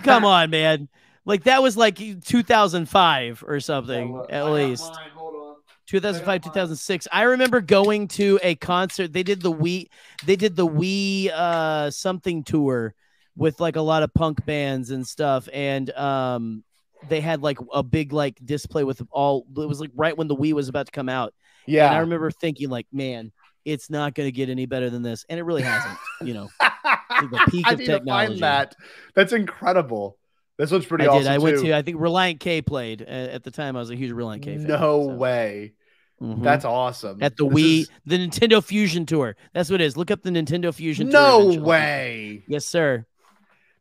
Come on, man. Like that was like 2005 or something
look,
at
I
least.
mine, hold on.
2005 2006 i remember going to a concert they did the Wii they did the Wii uh something tour with like a lot of punk bands and stuff and um they had like a big like display with all it was like right when the Wii was about to come out
Yeah.
and i remember thinking like man it's not going to get any better than this and it really hasn't you know like the peak
I
of
need
technology
to find that. That's incredible. This one's pretty
I
awesome.
did. I went to. I think Relient K played at the time. I was a huge Relient K fan.
No way.
Mhm.
That's awesome.
at the
This
Wii,
is-
the Nintendo Fusion Tour. That's what it is. Look up the Nintendo Fusion Tour.
No way.
Yes, sir.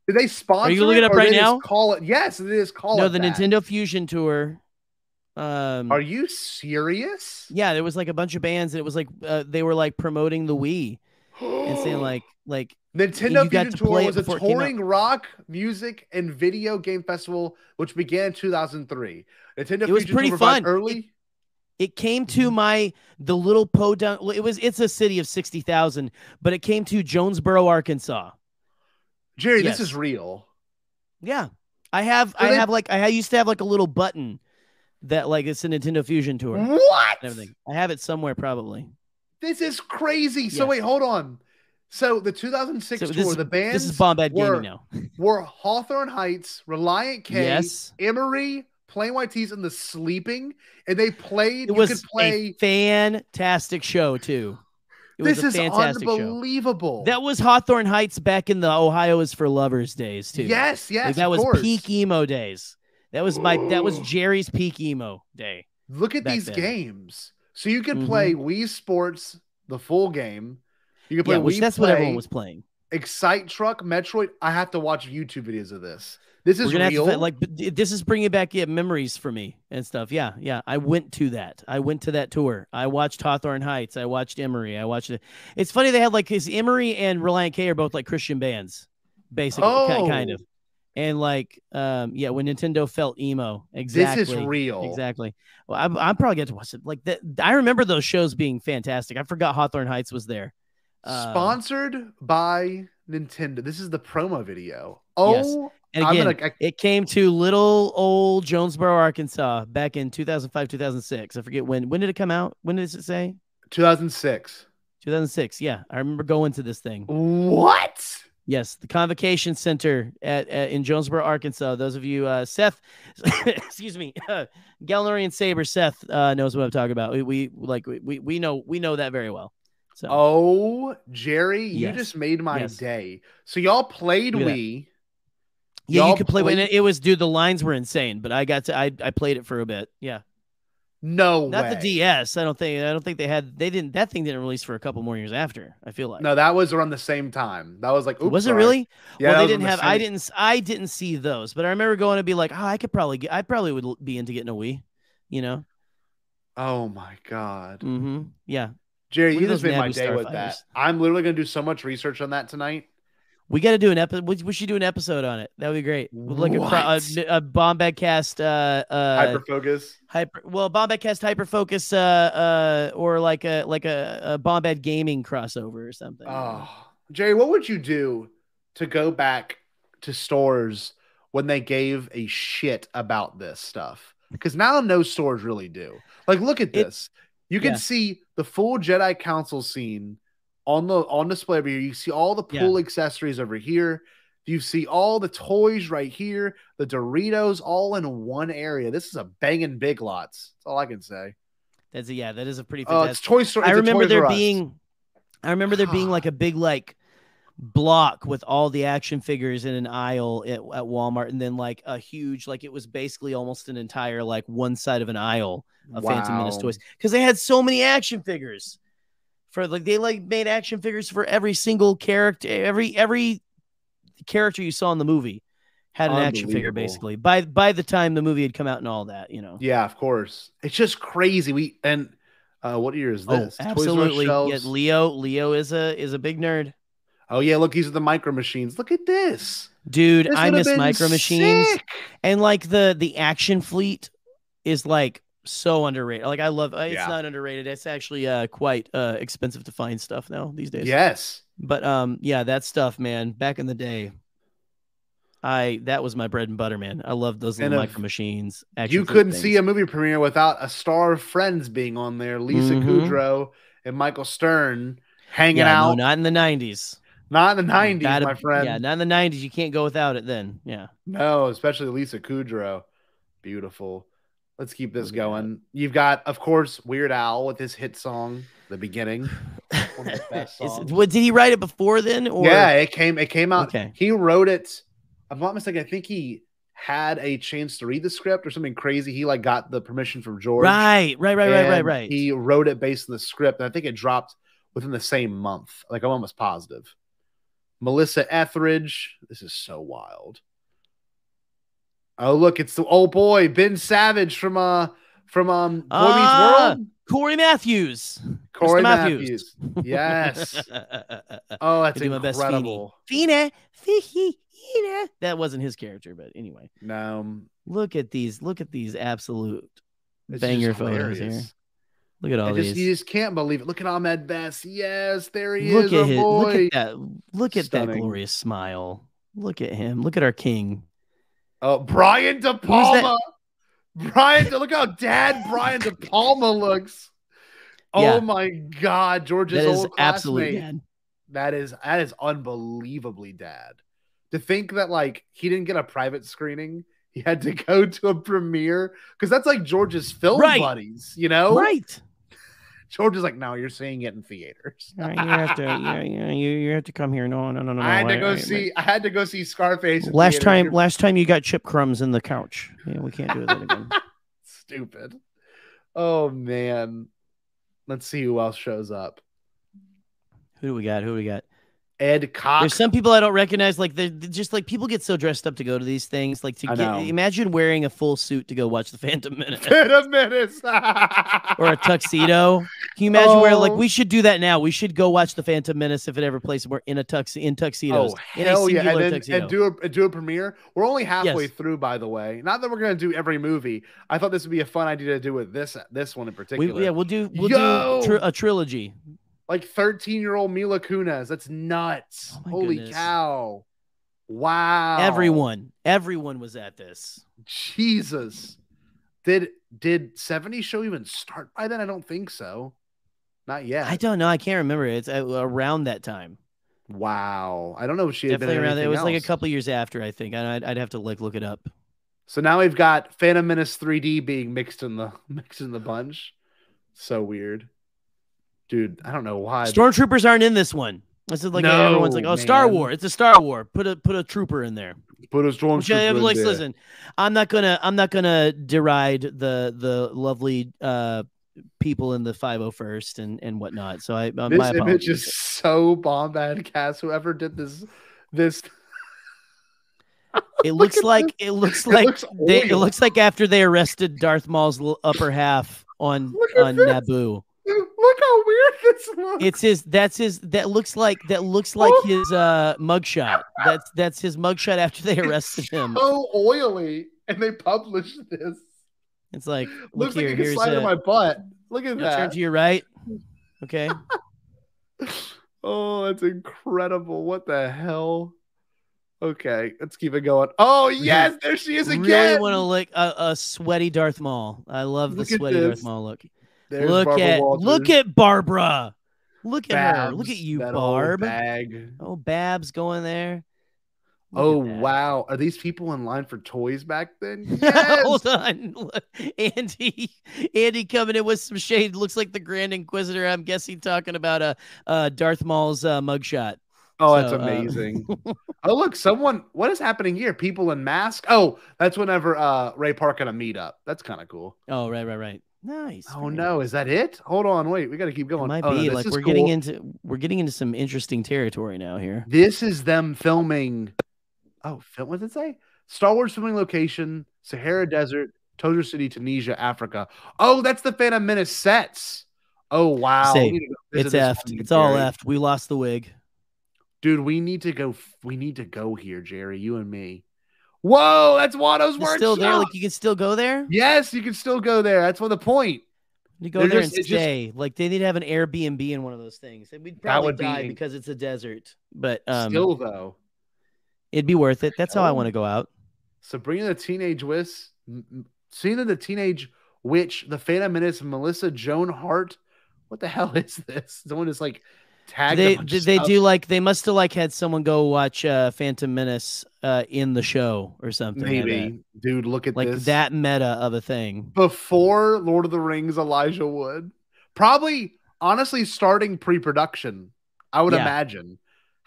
Did they sponsor?
Are you looking
it,
up right now?
Call it. Yes, it is. Call
no,
it
the
that.
Nintendo Fusion Tour. Um,
Are you serious?
yeah, there was like a bunch of bands. And it was like uh, they were like promoting the Wii and saying like like
Nintendo Fusion
to
Tour was a
it came
touring rock, music, and video game festival which began in 2003. Nintendo
It was
Fusion
pretty
Tour
fun.
early.
it came
Mm-hmm.
to my the little po down. It was it's a city of sixty thousand, but it came to Jonesboro, Arkansas.
Gerry,
Yes.
this is real.
Yeah, I have.
So
I
they-
have like I used to have like a little button that like it's a Nintendo Fusion tour.
What?
everything. I have it somewhere probably.
This is crazy. So wait, hold on. So the 2006
So
tour,
is-
the bands
this is Bombad Gaming
were,
now.
were Hawthorne Heights, Relient K,
Yes.
Emery, Plain White T's, and the Sleeping, and they played.
It was
could play.
a fantastic show too. It
This
was
is
a fantastic show.
unbelievable.
That was Hawthorne Heights back in the Ohio is for lovers days too.
Yes, yes,
Like, that was
course.
peak emo days. That was my that was Gerry's peak emo day.
Look at these
then.
games. So you could
Mhm.
play Wii Sports, the full game. You could play
Yeah, which
Wii
that's what everyone was playing.
Excite Truck, Metroid. I have to watch YouTube videos of this. This is real.
to like this is bringing back yeah memories for me and stuff. Yeah, yeah. I went to that. I went to that tour. I watched Hawthorne Heights. I watched Emery. I watched it. It's funny they had like his Emery and Relient K are both like Christian bands, basically, ki- kind
Oh.
of. And like, um, yeah, when Nintendo felt emo, exactly.
This is real.
Exactly. Well, I'm, I'm probably get to watch it. Like that, I remember those shows being fantastic. I forgot Hawthorne Heights was there. Um,
Sponsored by Nintendo. This is the promo video.
Yes.
Oh,
And
I'm
again,
gonna- I-
it came to little old Jonesboro, Arkansas, back in 2005, 2006. I forget when. When did it come out? When does it say?
2006.
2006. Yeah, I remember going to this thing.
What?
Yes, the Convocation Center at, at in Jonesboro, Arkansas. Those of you, uh, Seth, excuse me, uh, Galnorian Saber, Seth uh, knows what I'm talking about. We, we like we we know we know that very well. So
Oh, Gerry, you
Yes.
just made my
Yes.
day. So y'all played
Look at that.
Wii.
yeah, you could play.
played-
it, it was dude, the lines were insane, but I got to I I played it for a bit. Yeah.
No
Not
way.
the DS. I don't think. I don't think they had. They didn't. That thing didn't release for a couple more years after. I feel like.
No, that was around the same time. That was like, oops,
was it
sorry.
really?
Yeah,
well, they didn't have. I didn't. I didn't see those, but I remember going to be like, oh, I could probably get. I probably would be into getting a Wii. You know.
Oh my god.
Mm-hmm. Yeah. Gerry,
you just made my day with that. I'm literally gonna do so much research on that tonight.
We got to do an episode. We, should do an episode on it. That would be great. Like a, cro- a, a Bombad cast, uh, uh,
Hyper focus.
hyper. Well, Bombad cast hyper focus, uh, uh, or like a like a, a Bombad gaming crossover or something.
Oh, Gerry, what would you do to go back to stores when they gave a shit about this stuff? Because now no stores really do. Like, look at this. You can
yeah.
see the full Jedi Council scene on the on display over here. You see all the
Yeah.
pool accessories over here. You see all the toys right here, the Doritos all in one area. This is a banging big lots. That's all I can say.
That's a, yeah, that is a pretty
Oh,
fantastic.
it's Toy Story.
I remember there being, I remember there being like a big like block with all the action figures in an aisle at, at Walmart, and then like a huge like it was basically almost an entire like one side of an aisle of Phantom Menace toys because they had so many action figures. For like they like made action figures for every single character, every every character you saw in the movie had an action figure basically. By by the time the movie had come out and all that, you know.
Yeah, of course. It's just crazy. We and uh, what year is
Oh,
this? Us
absolutely. Yeah. Leo. Leo is a is a big nerd.
Oh yeah, look, these are the micro machines. Look at this.
Dude,
This
I miss micro machines.
sick.
And like the the action fleet is like so underrated. Like I love it's
Yeah.
not underrated. It's actually uh quite uh expensive to find stuff now these days.
Yes.
But um yeah, that stuff, man, back in the day. I that was my bread and butter, man. I loved those little micro machines.
you couldn't see a movie premiere without a star of Friends being on there. Lisa
Mhm.
Kudrow and Michael Stern hanging
yeah,
out.
No, not in the nineties.
Not in the nineties,
Gotta-
my friend.
Yeah, not in the nineties. You can't go without it then. Yeah.
No, especially Lisa Kudrow. Beautiful. Let's keep this going. You've got, of course, Weird Al with his hit song, "The Beginning."
Is, what did he write it before then? Or
yeah, it came. It came out.
Okay.
He wrote it. I'm not mistaken. I think he had a chance to read the script or something crazy. He like got the permission from George.
Right, right, right, right, right, right.
He wrote it based on the script, and I think it dropped within the same month. Like I'm almost positive. Melissa Etheridge. This is so wild. Oh look, it's the old boy Ben Savage from uh from um Boy
Ah,
Meets World.
Cory Matthews.
Cory
Mr.
Matthews. Yes. Oh, that's
I do my best
incredible.
Feeny. Feeny. That wasn't his character, but anyway.
No,
Look at these. Look at these absolute
It's
banger photos here. Look at all
I just,
these.
you just can't believe it. Look at Ahmed Best. Yes, there he
look
is.
at his,
boy.
look at that. Look at that glorious smile. Look at him. Look at our king.
Oh, Brian De Palma. Brian, De- look how dad Brian De Palma looks. Oh
Yeah.
my God, George's
That is
old
absolute
classmate.
dad.
That is that is unbelievably dad. To think that like he didn't get a private screening, he had to go to a premiere because that's like George's film
Right.
buddies, you know?
Right.
George is like, no, you're seeing it in theaters.
You have to. Yeah, yeah, you you have to come here. No, no, no, no.
I had
no,
to go see. I had to go see Scarface. in
Last
theaters.
time, last time you got chip crumbs in the couch. Yeah, we can't do that again.
stupid. Oh man. Let's see who else shows up.
Who do we got? Who do we got?
Ed Cox.
There's some people I don't recognize. Like they're they're just like people get so dressed up to go to these things. Like to get imagine wearing a full suit to go watch the Phantom Menace
Phantom Menace.
or a tuxedo. Can you imagine where like
Oh.
we should do that now? We should go watch the Phantom Menace if it ever plays. We're in a tux in tuxedos.
Oh hell yeah! And then
tuxedo.
and do a do a premiere. We're only halfway
Yes.
through, by the way. Not that we're gonna do every movie. I thought this would be a fun idea to do with this this one in particular.
we, yeah, we'll do we'll
Yo!
do tri- a trilogy.
Like 13 year old Mila Kunis. That's nuts.
Oh
Holy
goodness.
cow! Wow.
Everyone, everyone was at this.
Jesus. Did did 70 show even start by then? I don't think so. Not yet.
I don't know. I can't remember. It's uh, around that time.
Wow. I don't know if she had
Definitely
been
around. It was
anything
like a couple years after. I think. I'd, I'd have to like look it up.
So now we've got Phantom Menace 3D being mixed in the mixed in the bunch. So weird. Dude, I don't know why.
Stormtroopers aren't in this one. This is like
No,
everyone's like, oh, Star
man.
War. It's a Star War. Put a put a trooper in there.
Put a
Which
stormtrooper in
like,
there.
listen, I'm not gonna I'm not gonna deride the the lovely uh people in the 501st and and whatnot. So I uh,
This
my
image is so bomb bombad cast. Whoever did this this
It looks like it looks
It
like
looks
they, it looks like after they arrested Darth Maul's upper half on on
this.
Naboo.
Look how weird this looks.
It's his. That's his. That looks like. That looks like his uh mugshot. That's that's his mugshot after they arrested him.
so oily, and they published this.
It's like look
Looks
here.
like you can
here's
slide in
a,
my butt. Look at that.
turn to your right. Okay.
Oh, that's incredible. What the hell? Okay, let's keep it going. Oh, yes, there she is again.
Really want to lick a, a sweaty Darth Maul. I love the
at
sweaty Darth. Maul look.
There's
look
Barbara
at
Walters.
look at Barbara. Look at her. Look at you, Barb. Oh, Babs going there. Look
Oh wow, are these people in line for toys back then?
Hold on. Look, Andy Andy coming in with some shade. Looks like the Grand Inquisitor. I'm guessing talking about a uh, uh, Darth Maul's uh, mugshot.
Oh, that's
So, uh,
amazing. oh, look, someone. What is happening here? People in masks. Oh, that's whenever uh Ray Park at a meetup. That's kind of cool.
oh, right, right, right. Nice.
Oh
very
no, is that it? Hold on, wait, we got to keep
It
going.
might
Oh,
be
this
like we're getting into we're getting into some interesting territory now here.
This is them filming. Oh, film. What did it say? Star Wars filming location: Sahara Desert, Tozeur City, Tunisia, Africa. Oh, that's the Phantom Menace sets. Oh wow,
Say,
We need to go visit
it's effed. It's all effed. We lost the wig.
dude. We need to go. We need to go here, Gerry. You and me. Whoa, that's Watto's workshop.
still there. Like you can still go there.
yes, you can still go there. That's what the point.
You go
They're
there
just-
and
it's just-
stay. like they need to have an Airbnb in one of those things. And we'd probably
be
die
in-
because it's a desert. But um,
still though,
it'd be worth it. That's how I want to go out.
Sabrina the Teenage Witch, Sabrina the Teenage Witch, The Phantom Menace, Melissa Joan Hart. What the hell is this? Someone is like
They
bunch
they,
stuff.
do like they must have like had someone go watch uh, Phantom Menace uh, in the show or something.
maybe,
that.
dude. Look at
like
this.
that meta of a thing.
before Lord of the Rings. Elijah Wood, probably honestly starting pre-production. I would
Yeah.
imagine.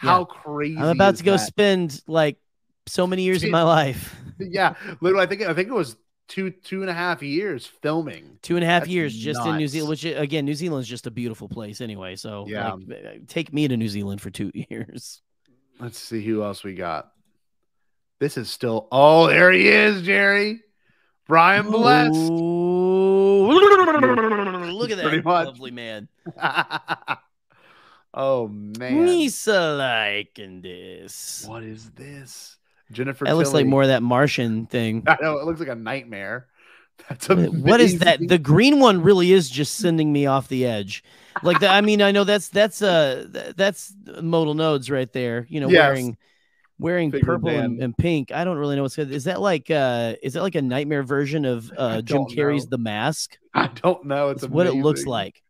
Yeah.
How crazy!
I'm about to go
that?
spend like so many years of my life.
yeah, literally. I think I think it was two two and a half years filming.
Two and a half
That's
years just in New. Zealand, which again, New Zealand's just a beautiful place anyway. So
Yeah.
like, take me to New Zealand for two years.
Let's see who else we got. This is still. Oh, there he is, Gerry. Brian Bless.
Look at that lovely man.
oh man,
Misa liking this.
what is this? Jennifer.
That looks like more of that Martian thing.
I know it looks like a nightmare. That's
What- what is that? The green one really is just sending me off the edge. Like the, I mean, I know that's that's uh that's modal nodes right there. You know,
Yes.
wearing wearing purple and, and pink. I don't really know what's good. Is that like uh is that like a nightmare version of uh Jim Carrey's
know.
The Mask?
I don't know. It's
what it looks like.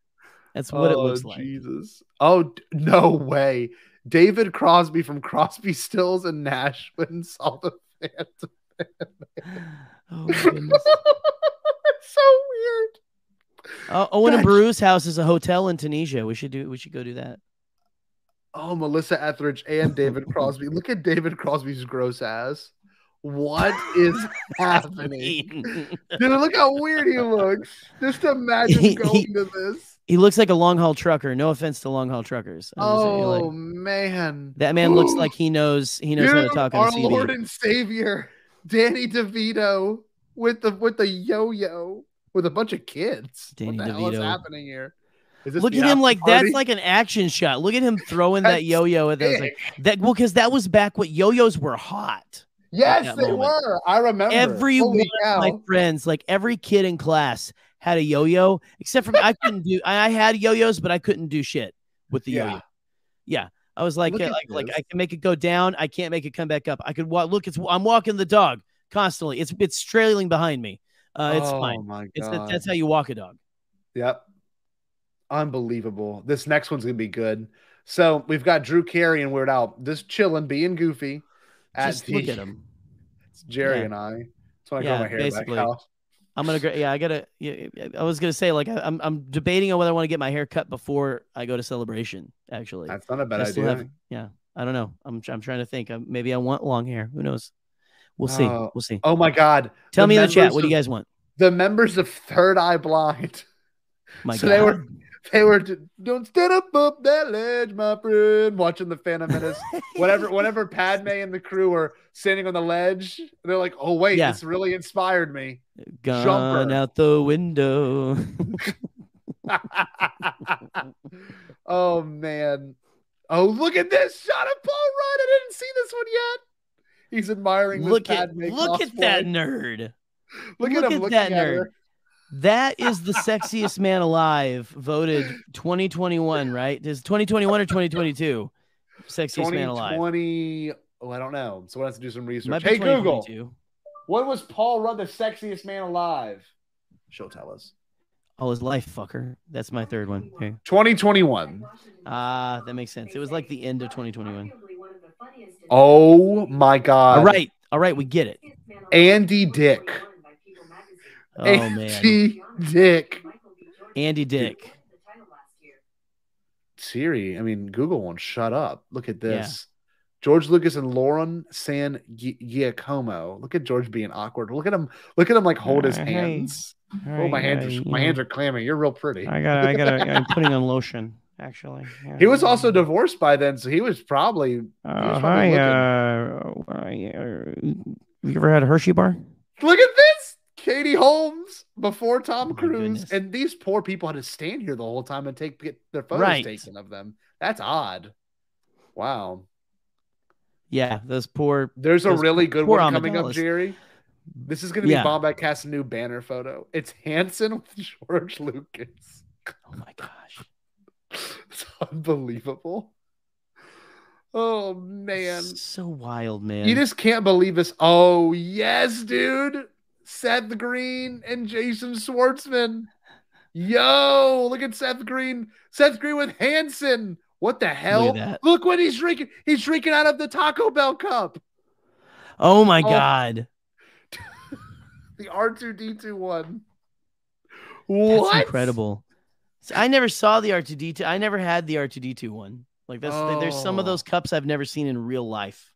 That's what it
Oh,
looks like.
Jesus. Oh no way. David Crosby from Crosby Stills and Nash when saw the Phantom.
Oh, goodness.
it's so weird.
Oh, Owen and Beru's house is a hotel in Tunisia. We should do. We should go do that.
Oh, Melissa Etheridge and David Crosby. Look at David Crosby's gross ass. What is happening? Dude, look how weird he looks. Just imagine going to this.
He looks like a long haul trucker. No offense to long haul truckers. I'm saying, like,
Oh man.
that man looks like he knows. He knows how to talk
our
on a CD.
Lord and Savior, Danny DeVito, with the with the yo-yo with a bunch of kids.
Danny
what the hell is happening here? Is
Look at him like
party?
that's like an action shot. Look at him throwing that yo-yo at was like, that well, because that was back when yo-yos were hot.
yes, they
moment.
were. I remember
Every one of my friends, like every kid in class, had a yo-yo. Except for me, I couldn't do. I, I had yo-yos, but I couldn't do shit with the
Yeah.
yo-yo. Yeah, I was like,
Look
uh, like, like. I can make it go down. I can't make it come back up. I could walk. Look, it's I'm walking the dog constantly. It's it's trailing behind me. Uh, it's
oh
fine.
my
It's
god.
that's how you walk a dog.
Yep. Unbelievable. This next one's gonna be good. So we've got Drew Carey and Weird Al just chilling, being goofy. At
Just look
the-
at him.
It's Gerry
Yeah.
and I. That's why I
Yeah,
grow my hair
basically.
back out.
I'm gonna. Yeah, I gotta. Yeah, I was gonna say like I- I'm I'm debating on whether I want to get my hair cut before I go to celebration. Actually,
That's not a bad idea.
have- yeah, I don't know. I'm I'm trying to think. Maybe I want long hair. Who knows? We'll see.
Oh,
We'll see.
Oh my god.
Tell me in the chat.
members
What do you guys want?
The members of Third Eye Blind.
My
so
God.
they were they were to, don't stand up up that ledge, my friend. Watching the Phantom Menace, whatever, whatever. Padme and the crew were standing on the ledge, they're like, "Oh wait,
yeah.
this really inspired me."
Gone
Jumper.
out the window.
oh man! Oh look at this shot of Paul Rudd. I didn't see this one yet. He's admiring.
Look at look at that nerd.
Look,
look
at,
at that nerd.
At
that is the sexiest man alive, voted 2021, right? Is 2021 or 2022? Sexiest man alive.
2020. Oh, I don't know. So I have to do some research.
Might
Hey, Google.
2022.
When was Paul Rudd the sexiest man alive? She'll tell us.
Oh, his life, fucker. That's my third one. Okay.
2021.
Ah, that makes sense. It was like the end of 2021.
Oh my God.
All right. All right. We get it.
Andy Dick.
Oh,
Andy
man.
Dick.
Andy Dick.
Siri, I mean, Google won't shut up. Look at this. George Lucas and Lauren San Giacomo. Look at George being awkward. Look at him. Look at him like hold his
Uh,
hands.
All
oh, my
right,
hands
uh,
are my hands are clammy. You're real pretty.
I got. I got. I'm putting on lotion. Actually. Yeah.
He was also divorced by then, so he was probably. he was
Uh,
probably
hi. Uh, uh, you ever had a Hershey bar?
Look at this, Katie Holmes before Tom oh
my
Cruise,
goodness.
and these poor people had to stand here the whole time and take get their photos
Right.
taken of them. That's odd. Wow.
Yeah, those poor.
There's a really good one coming up, Gerry. This is going to be
Yeah.
Bombad Cast's new banner photo. It's Hanson with George Lucas.
Oh my gosh.
It's unbelievable. Oh man.
So wild, man.
You just can't believe this. Oh, yes, dude. Seth Green and Jason Schwartzman. Yo, look at Seth Green. Seth Green with Hanson. What the hell?
Look.
Look what he's drinking. He's drinking out of the Taco Bell cup.
Oh my
Oh.
god.
The R2D2 one.
That's
What?
incredible. I never saw the R2D2. I never had the R2D2 one. Like that's there's some of
Oh.
those cups I've never seen in real life.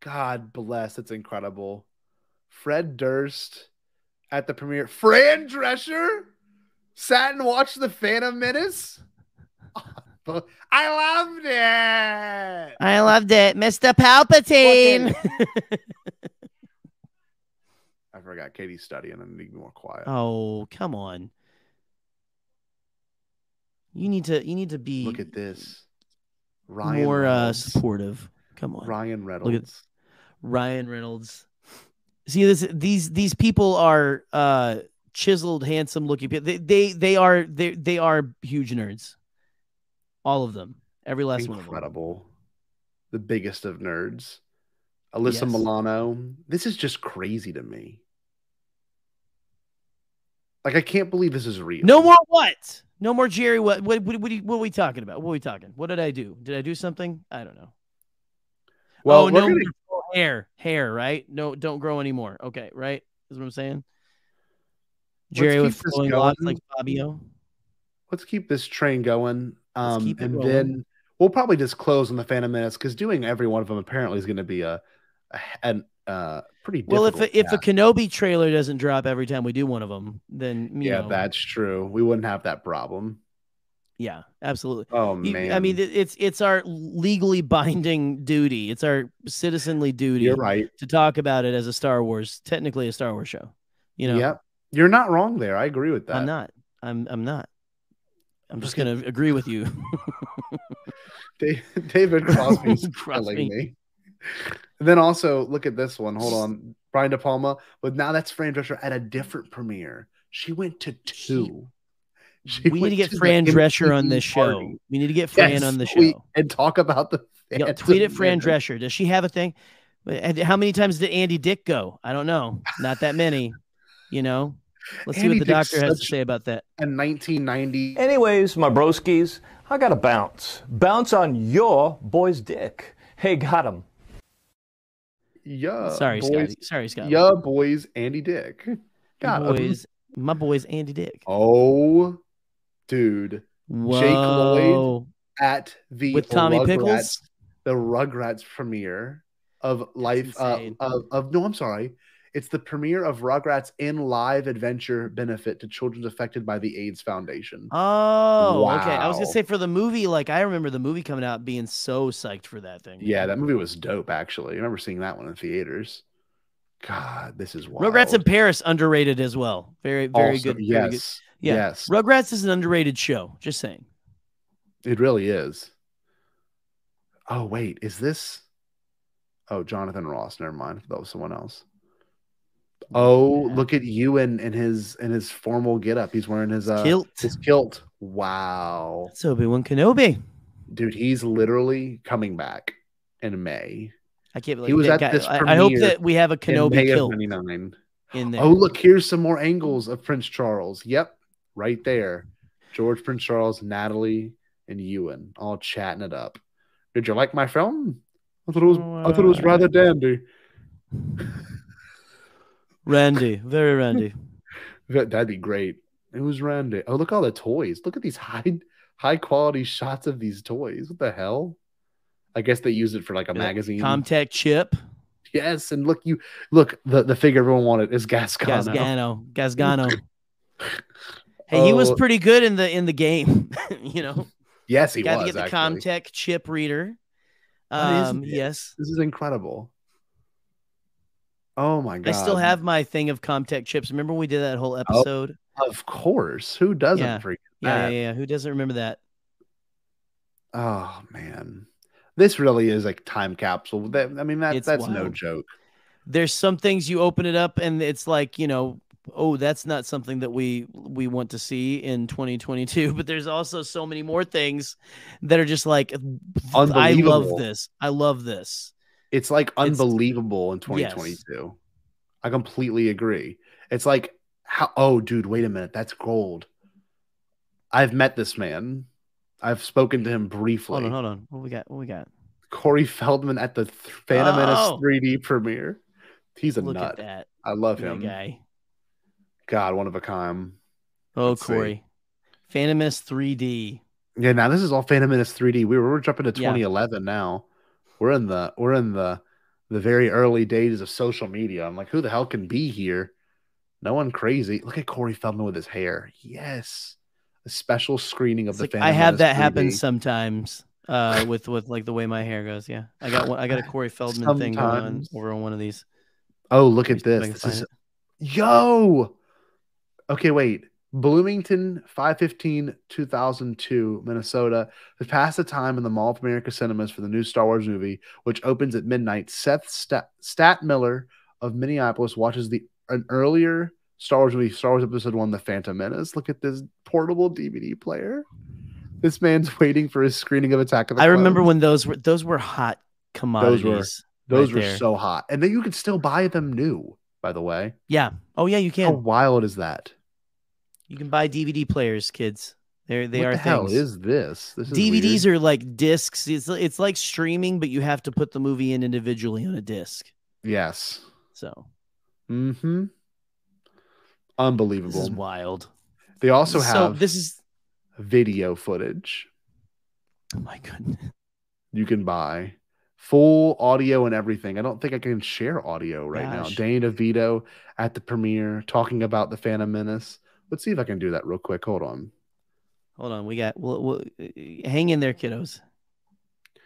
God bless. It's incredible. Fred Durst at the premiere. Fran Drescher sat and watched the Phantom Menace. I loved it.
I loved it, Mr. Palpatine.
I forgot Katie's studying and I need to be more quiet.
oh, come on. You need to you need to be
Look at this. Ryan
more uh, supportive. Come on.
Ryan
Look at
Reynolds.
Ryan Reynolds. See this these these people are uh chiseled, handsome looking people. They they they are they they are huge nerds. All of them. Every last one of them.
Incredible. The biggest of nerds. Alyssa
Yes.
Milano. This is just crazy to me. Like I can't believe this is real.
No more what? No more Gerry. What what what, what, what are we talking about? What are we talking? What did I do? Did I do something? I don't know.
Well,
oh
we're
no
gonna-
hair. Hair, right? No, don't grow anymore. Okay, right? Is what I'm saying. Gerry with flowing locks like Fabio.
let's keep this train going. Um, and then we'll probably just close on the Phantom Menace because doing every one of them apparently is going to be a, a an uh pretty
Well, if a, if a. Kenobi trailer doesn't drop every time we do one of them, then you
yeah,
know,
that's true. We wouldn't have that problem.
Yeah, absolutely.
Oh man,
I mean, it's it's our legally binding duty. It's our citizenly duty.
You're right.
to talk about it as a Star Wars, technically a Star Wars show. You know,
Yep, you're not wrong there. I agree with that.
I'm not. I'm I'm not. I'm just gonna agree with you.
David Crosby's
Crosby.
killing me. And then also look at this one. Hold on, Brian De Palma. But now that's Fran Drescher at a different premiere. She went to two. She
we need to get
the
Fran Drescher on
MTV
this show.
party.
We need to get Fran
Yes,
on the
tweet
show.
and talk about the.
Yo,
Phantom
tweet at Fran
Menace.
Drescher. Does she have a thing? How many times did Andy Dick go? I don't know. Not that many. You know. Let's see what the
Dick's
doctor has to say about that.
A 1990.
Anyways, my broskies, I got to bounce. Bounce on your boy's dick. Hey, got him.
Yeah.
Sorry,
boys,
Scotty. Sorry, Scotty.
Yeah, boys, Andy Dick. Got him.
boys, my boy's Andy Dick.
Oh, dude. Jake Lloyd at the
With Tommy
Rugrats-
Pickles?
the Rugrats premiere of life uh, of, of no, I'm sorry. It's the premiere of Rugrats in live adventure benefit to children affected by the AIDS Foundation.
Oh, okay. I was gonna say for the movie, like I remember the movie coming out being so psyched for that thing.
Yeah, that movie was dope. Actually, I remember seeing that one in theaters. God, this is wild.
Rugrats in Paris underrated as well. Very, very
Also,
good. Very good.
Yes,
Yeah.
yes.
Rugrats is an underrated show. Just saying.
It really is. Oh wait, is this? Oh, Jonathan Ross. Never mind. That was someone else. Oh, look at you in, in his in his formal getup. He's wearing his uh,
Kilt.
His kilt. Wow,
It's Obi Wan Kenobi.
dude, he's literally coming back in May.
I can't believe
He was at
guy-
this
I, I hope that we have a
in
Kenobi
May
kilt in there.
Oh, look, here's some more angles of Prince Charles. Yep, right there. George Prince Charles, Natalie, and Ewan all chatting it up. Did you like my film? I thought it was I thought it was rather dandy.
Randy, very Randy.
That- That'd be great. It was Randy. Oh, look at all the toys. Look at these high high quality shots of these toys. What the hell? I guess they use it for like a magazine.
CommTech chip.
yes, and look, you look the, the figure everyone wanted is Gascano.
Gasgano. Gasgano. hey, he was
Oh.
pretty good in the in the game. you know,
Yes, he
got
was.
to get the
actually.
CommTech chip reader. Um, yes,
This is incredible. Oh my god.
I still have my thing of CommTech chips. Remember when we did that whole episode?
Of course. Who doesn't
yeah.
forget
yeah, yeah, yeah. Who doesn't remember that?
Oh man. This really is like time capsule. That I mean that
It's
that's no joke.
There's some things you open it up and it's like you know, oh, that's not something that we we want to see in 2022. But there's also so many more things that are just like, I love this. I love this.
It's like
It's-
unbelievable in 2022. I completely agree. It's like how oh dude, wait a minute. That's gold. I've met this man. I've spoken to him briefly.
Hold on, hold on. What we got? What we got?
Corey Feldman at the Th- Phantom Menace
Oh.
3D premiere. He's a
Look
nut.
at that.
I love him.
guy.
God, one of a kind.
Oh,
Let's see.
Corey. Phantom Menace 3D.
Yeah, now this is all Phantom Menace 3D. We were, we're jumping to
Yeah.
2011 now. We're in the we're in the the very early days of social media. I'm like, who the hell can be here? No one crazy. Look at Corey Feldman with his hair. Yes, a special screening of
It's
the
like,
Phantom
I have
Menace
that happen
3D.
sometimes uh, with with like the way my hair goes. Yeah, I got one, I got a Corey Feldman thing going on over on one of these.
Oh, look at
me see if I
this. This is
it.
yo. Okay, wait. Bloomington, 515 2002, Minnesota, has passed the time in the Mall of America cinemas for the new Star Wars movie, which opens at midnight. Seth Stat, Stat Miller of Minneapolis watches the an earlier Star Wars movie, Star Wars Episode One, The Phantom Menace. Look at this portable DVD player. This man's waiting for his screening of Attack of the
I remember when those were those were hot commodities.
those were those
right
were
there.
so hot, and then you could still buy them new. By the way,
yeah. Oh yeah, you can.
how wild is that?
You can buy DVD players, kids. They're they
what
are
the hell
things.
is this? This is
DVDs
weird.
are like discs. It's it's like streaming, but you have to put the movie in individually on a disc.
yes.
So
Mm-hmm. Unbelievable.
this is wild.
They also
So
have
this is
video footage
oh my goodness.
you can buy. Full audio and everything. I don't think I can share audio right now.
Gosh.
Danny DeVito at the premiere talking about the Phantom Menace. Let's see if I can do that real quick. Hold on.
Hold on, we got. We'll, we'll, hang in there, kiddos.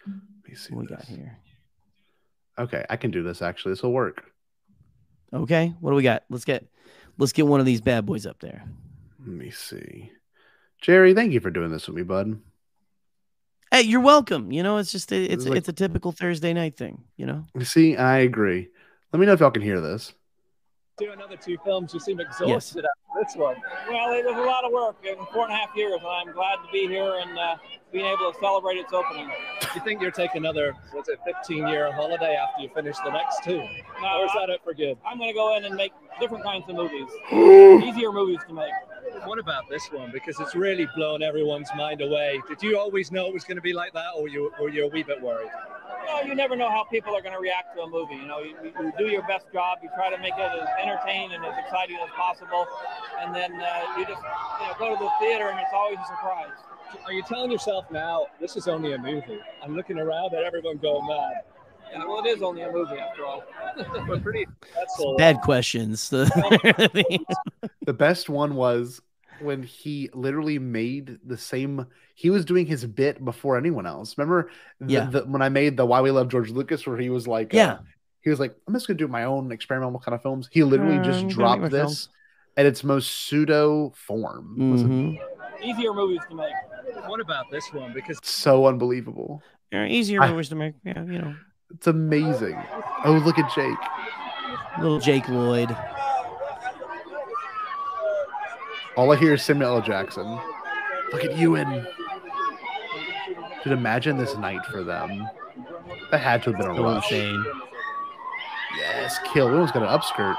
Let me see.
What we
this.
got here?
Okay, I can do this actually. This will work.
Okay, what do we got? Let's get let's get one of these bad boys up there.
Let me see. Gerry, thank you for doing this with me, bud.
Hey, you're welcome. You know, it's just a, it's
is like-
it's a typical Thursday night thing. You know.
You see, I agree. Let me know if y'all can hear this.
Do another two films, you seem exhausted after this one. Well, it was a lot of work in four and a half years, and I'm glad to be here and uh, being able to celebrate its opening.
Do you think you'll take another, what's it 15 year holiday after you finish the next two? or is that it for good?
I'm going to go in and make different kinds of movies, easier movies to make.
What about this one? Because it's really blown everyone's mind away. Did you always know it was going to be like that, or you were you a wee bit worried?
You know, you never know how people are going to react to a movie. You know, you, you do your best job. You try to make it as entertaining and as exciting as possible, and then uh, you just you know, go to the theater and it's always a surprise.
Are you telling yourself now this is only a movie? I'm looking around at everyone going mad.
Yeah, well, it is only a movie after all.
but pretty. That's all.
Bad questions.
The best one was when he literally made the same. He was doing his bit before anyone else. Remember, the,
Yeah.
the, when I made the Why We Love George Lucas, where he was like, uh,
Yeah.
he was like, I'm just gonna do my own experimental kind of films. He literally
Uh,
just dropped this
films.
at its most pseudo form. Listen,
Mhm.
Easier movies to make.
What about this one? Because
so unbelievable.
Yeah, easier
I-
movies to make. Yeah, you know,
It's amazing. Oh, look at Jake.
little Jake Lloyd.
All I hear is Samuel L. Jackson. Look at Ewan. Dude, imagine this night for them. That had to have been a
So
rush.
insane.
Yes, kill. We almost got an upskirt.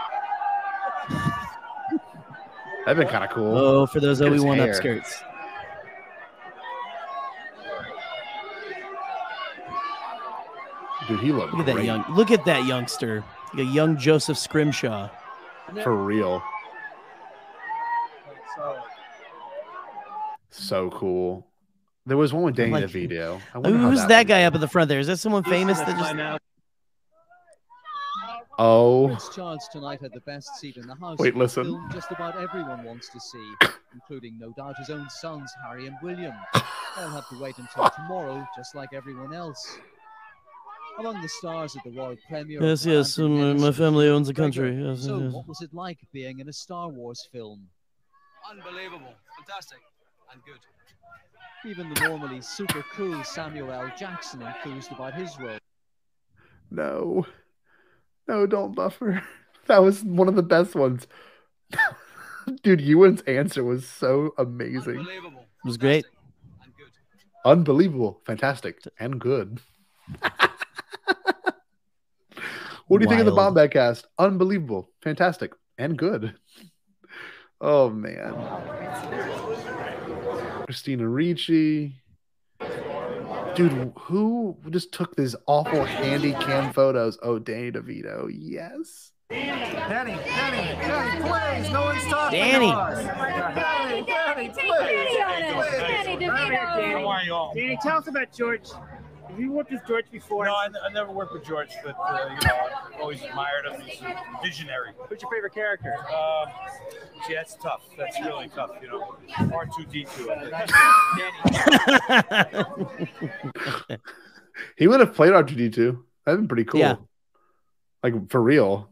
That'd been kind of cool.
Oh, for those
Look at
Obi Wan upskirts.
Dude, he looked
Look at that young. Look at that youngster. A young Joseph Scrimshaw.
For real. So cool. There was one with Danny
Like-
DeVito. I wonder how
Who's
that
that
one-
guy up at the front there? Is that someone famous that just?
Oh,
Prince Charles tonight had the best seat in the house.
Wait, listen.
film just about everyone wants to see, including no doubt his own sons, Harry and William. They'll have to wait until tomorrow, just like everyone else. Among the stars at the royal premiere.
Yes, yes.
Phantom
um, my family owns a country. Yes,
So,
yes.
what was it like being in a Star Wars film?
Unbelievable. Fantastic. And good.
Even the normally super cool Samuel L. Jackson enthused about his role.
no. No, don't buffer. That was one of the best ones. Dude, Ewan's answer was so amazing.
Unbelievable.
It was great.
Unbelievable. Fantastic. And good. what do you think of the
Wild.
Bombad cast? Unbelievable. Fantastic. And good. Oh, man. Christina Ricci. Dude, who just took these awful handy cam photos? Oh, Danny DeVito. Yes.
Danny, Danny, Danny, please. No one's talking
Danny.
to us. Danny, Danny, please.
Danny DeVito.
How are you all?
Danny, tell us about George. Have you worked with George before?
No, I, I never worked with George, but uh, you know, I've always admired him. He's a visionary.
Who's your favorite character?
Um, see, that's tough. That's really tough. You know, R two D two.
He would have played R2D2. That'd been pretty cool.
Yeah.
Like, for real.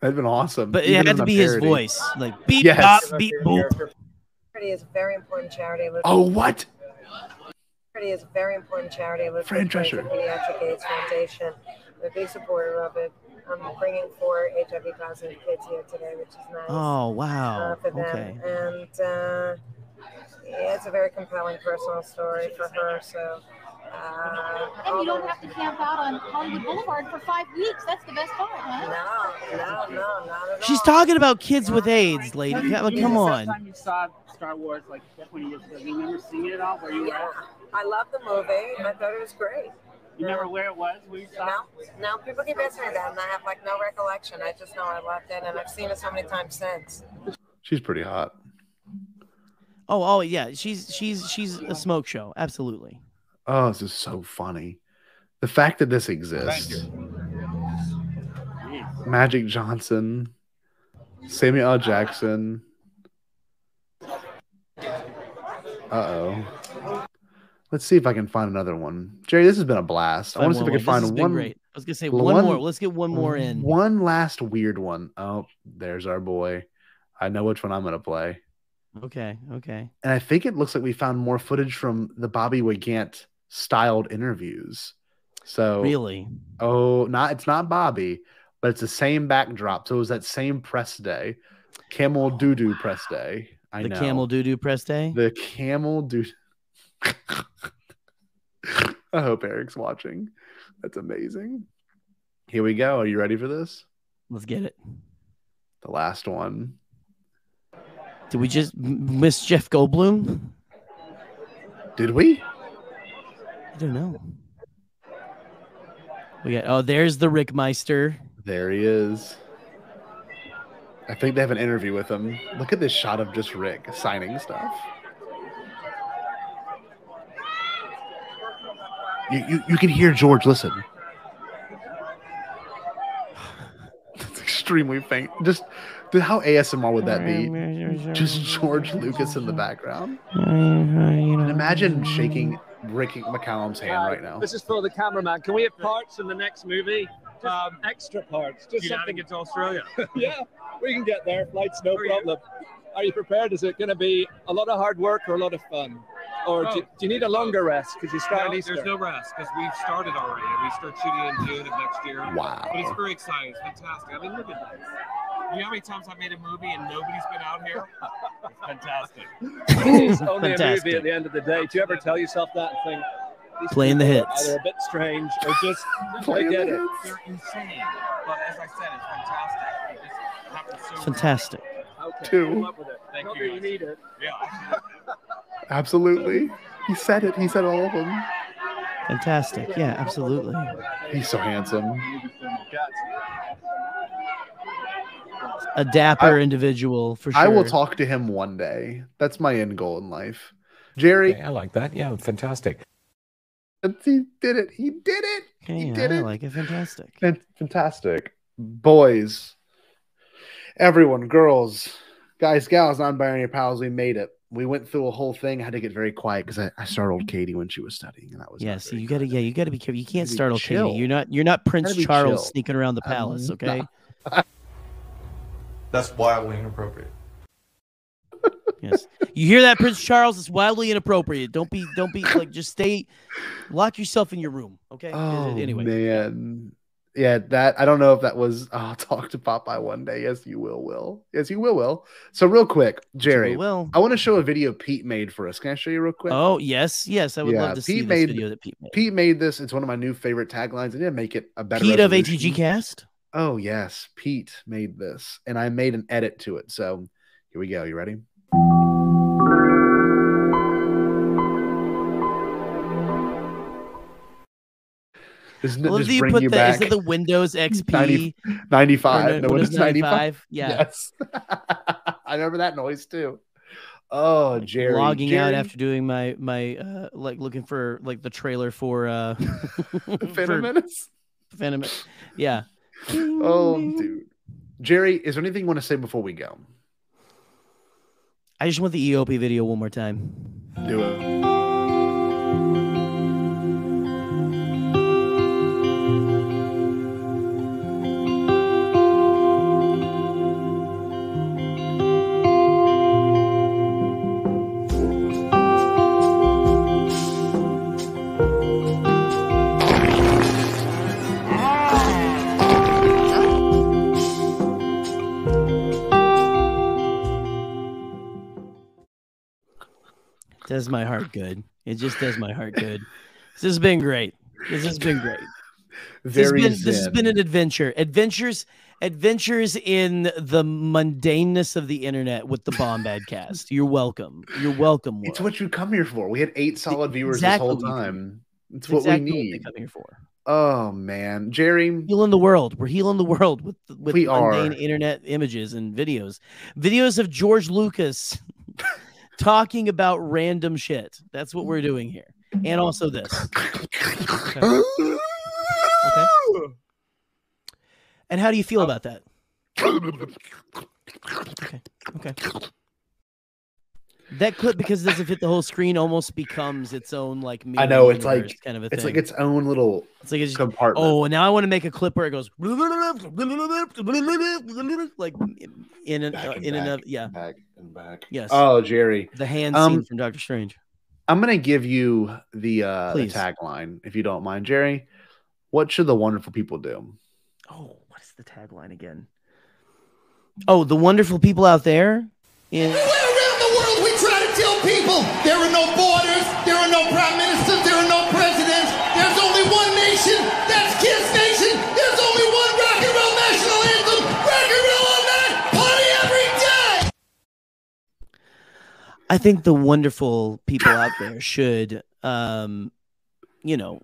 That'd been awesome.
But it had to
a
be his voice, like beep
Yes.
bop beep boop.
Charity is a very important charity.
Oh, what?
Charity is a very important charity.
Fran
Elizabeth Fraser
Drescher.
Pediatric AIDS Foundation. I'm a big supporter of it. I'm bringing four HIV positive kids here today, which is nice.
Oh wow.
uh, for them.
Okay.
And uh, yeah, it's a very compelling personal story for her. So. Uh,
And you don't have to camp out on Hollywood Boulevard for five weeks. That's the best part, huh?
No, no, no, not at
She's talking about kids with AIDS, lady. Come
was
come
the
on.
last time you saw Star Wars like 20 years ago? You remember seeing it all? Where you
Yeah,
were?
I love the movie. I thought it was great.
You remember where it was? Where you saw
No, no, people keep asking me that, and I have like no recollection. I just know I loved it, and I've seen it so many times since.
She's pretty hot.
Oh, oh yeah. She's she's she's a smoke show. Absolutely.
Oh, this is so funny. The fact that this exists. Magic Johnson, Samuel L. Jackson. Uh oh. Let's see if I can find another one. Gerry, this has been a blast. I want to see if I can
more. This has
find one.
great. I was gonna say one more. Let's get one more in.
One last weird one. Oh, there's our boy. I know which one I'm going to play.
Okay. Okay.
And I think it looks like we found more footage from the Bobbie Wygant styled interviews. So
Really?
Oh, not it's not Bobby, but it's the same backdrop. So it was that same press day, camel oh, doo doo press day. I
the
know
camel doo doo press day.
the camel doo. I hope Eric's watching. That's amazing. Here we go. Are you ready for this?
Let's get it.
The last one.
Did we just miss Jeff Goldblum?
Did we?
I don't know. We got oh, there's the Rick Meister.
There he is. I think they have an interview with him. Look at this shot of just Rick signing stuff. You, you, you can hear George listen. It's extremely faint. Just dude, how ASMR would that be? Just George Lucas in the background. And imagine shaking Rick McCallum's hand right now.
This is for the cameraman. Can we have parts in the next movie? Um, extra parts. Just
You gotta
something.
get to Australia.
yeah, we can get there. Flight's no problem. Are you prepared? Is it going to be a lot of hard work or a lot of fun? or do, do you need a longer rest because you start
No,
Easter?
there's no rest because we've started already. We start shooting in June of next year.
Wow.
But it's very exciting. It's fantastic. I mean, look at this. You know how many times I made a movie and nobody's been out here? It's fantastic.
it's only a movie at the end of the day. Do you ever tell yourself that and think these
Playing the hits.
Either a bit strange or just
Playing
forget
the
it.
They're insane. But as I said, it's fantastic. It just happens so
Fantastic.
Okay,
Two.
with it.
Thank
Not
you,
you need it.
Yeah.
Absolutely. He said it. He said all of them.
Fantastic. Yeah, absolutely.
He's so handsome.
A dapper
I-
individual for sure.
I will talk to him one day. That's my end goal in life. Gerry,
Okay, I like that. Yeah, fantastic.
he did it. He did it.
Okay,
he
yeah,
did
I
it.
like it. Fantastic.
Fantastic. Boys, everyone, girls, guys, gals, non binary pals, we made it. We went through a whole thing. I had to get very quiet because I, I startled Katie when she was studying, and that was
Yeah, so you gotta yeah, you gotta be careful. You can't
be
startle Katie. You're not you're not Prince Charles
chill.
sneaking around the
I'm
palace, okay?
not.
That's wildly inappropriate.
yes. You hear that, Prince Charles? It's wildly inappropriate. Don't be don't be like just stay lock yourself in your room, okay?
Oh
anyway.
man, yeah, that I don't know if that was. I'll talk to Popeye one day. Yes, you will. Will yes, you will. Will. So real quick, Gerry,
will.
I want to show a video Pete made for us. Can I show you real quick?
Oh yes, yes. I would love to see
Pete
this
made,
video that Pete made.
Pete made this. It's one of my new favorite taglines. I didn't make it a better.
Pete of
resolution.
ATG Cast.
Oh yes, Pete made this, and I made an edit to it. So here we go. You ready? Doesn't it
love
just
that you
bring you
the
back?
is it the Windows XP
90 95.
or
No,
Windows
Windows 95.
95? Yeah.
Yes. I remember that noise too. Oh, Gerry.
logging out after doing my my uh like looking for like the trailer for uh
Phantom Menace.
Phantom Men- Yeah.
Oh, dude. Gerry, is there anything you want to say before we go?
I just want the Eopie video one more time.
Do it.
Does my heart good. It just does my heart good. This has been great. This has been great. This
Very
has been, this has been an adventure. Adventures, adventures in the mundaneness of the internet with the Bombad cast. You're welcome. You're welcome.
It's what you come here for. We had eight solid viewers
exactly
this whole time. It's what
exactly
we
what they
need.
come here for.
Oh man, Gerry,
healing the world. We're healing the world with with
We
mundane
are.
internet images and videos. Videos of George Lucas talking about random shit. That's what we're doing here. And also this. Okay. Okay. And how do you feel uh, about that? Okay. Okay. That clip because it doesn't fit the whole screen almost becomes its own like
I know it's like
kind of a
it's
thing.
like its own little
It's like it's just,
compartment.
oh, and now I want to make a clip where it goes like in and
Back and
in and
back,
yeah
back and back.
yes
Oh, Gerry,
the hand
Um,
scene from Doctor Strange.
I'm gonna give you the uh the tagline if you don't mind, Gerry. What should the wonderful people do?
Oh, what is the tagline again? Oh, the wonderful people out there in
people there are no borders, there are no prime ministers, there are no presidents. There's only one nation. That's Kiss Nation. There's only one rock and roll national anthem. Rock and roll all night, party every day.
I think the wonderful people out there should, um, you know,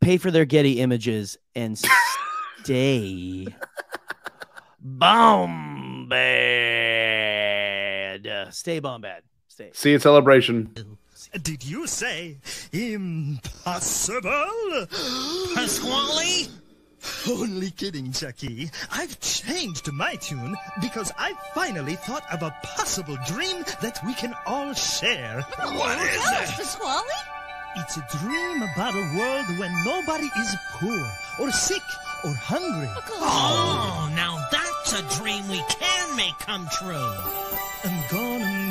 pay for their Getty images and stay bombad. Stay bombad. Stay.
See you at celebration.
Did you say impossible? Pasquale? Only kidding, Jackie. I've changed my tune because I finally thought of a possible dream that we can all share. What is it?
Pasquale?
It's a dream about a world when nobody is poor or sick or hungry.
Oh, oh now that's a dream we can make come true.
I'm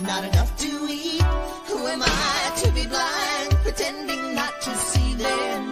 but not enough to eat. Who am I to be blind, pretending not to see them?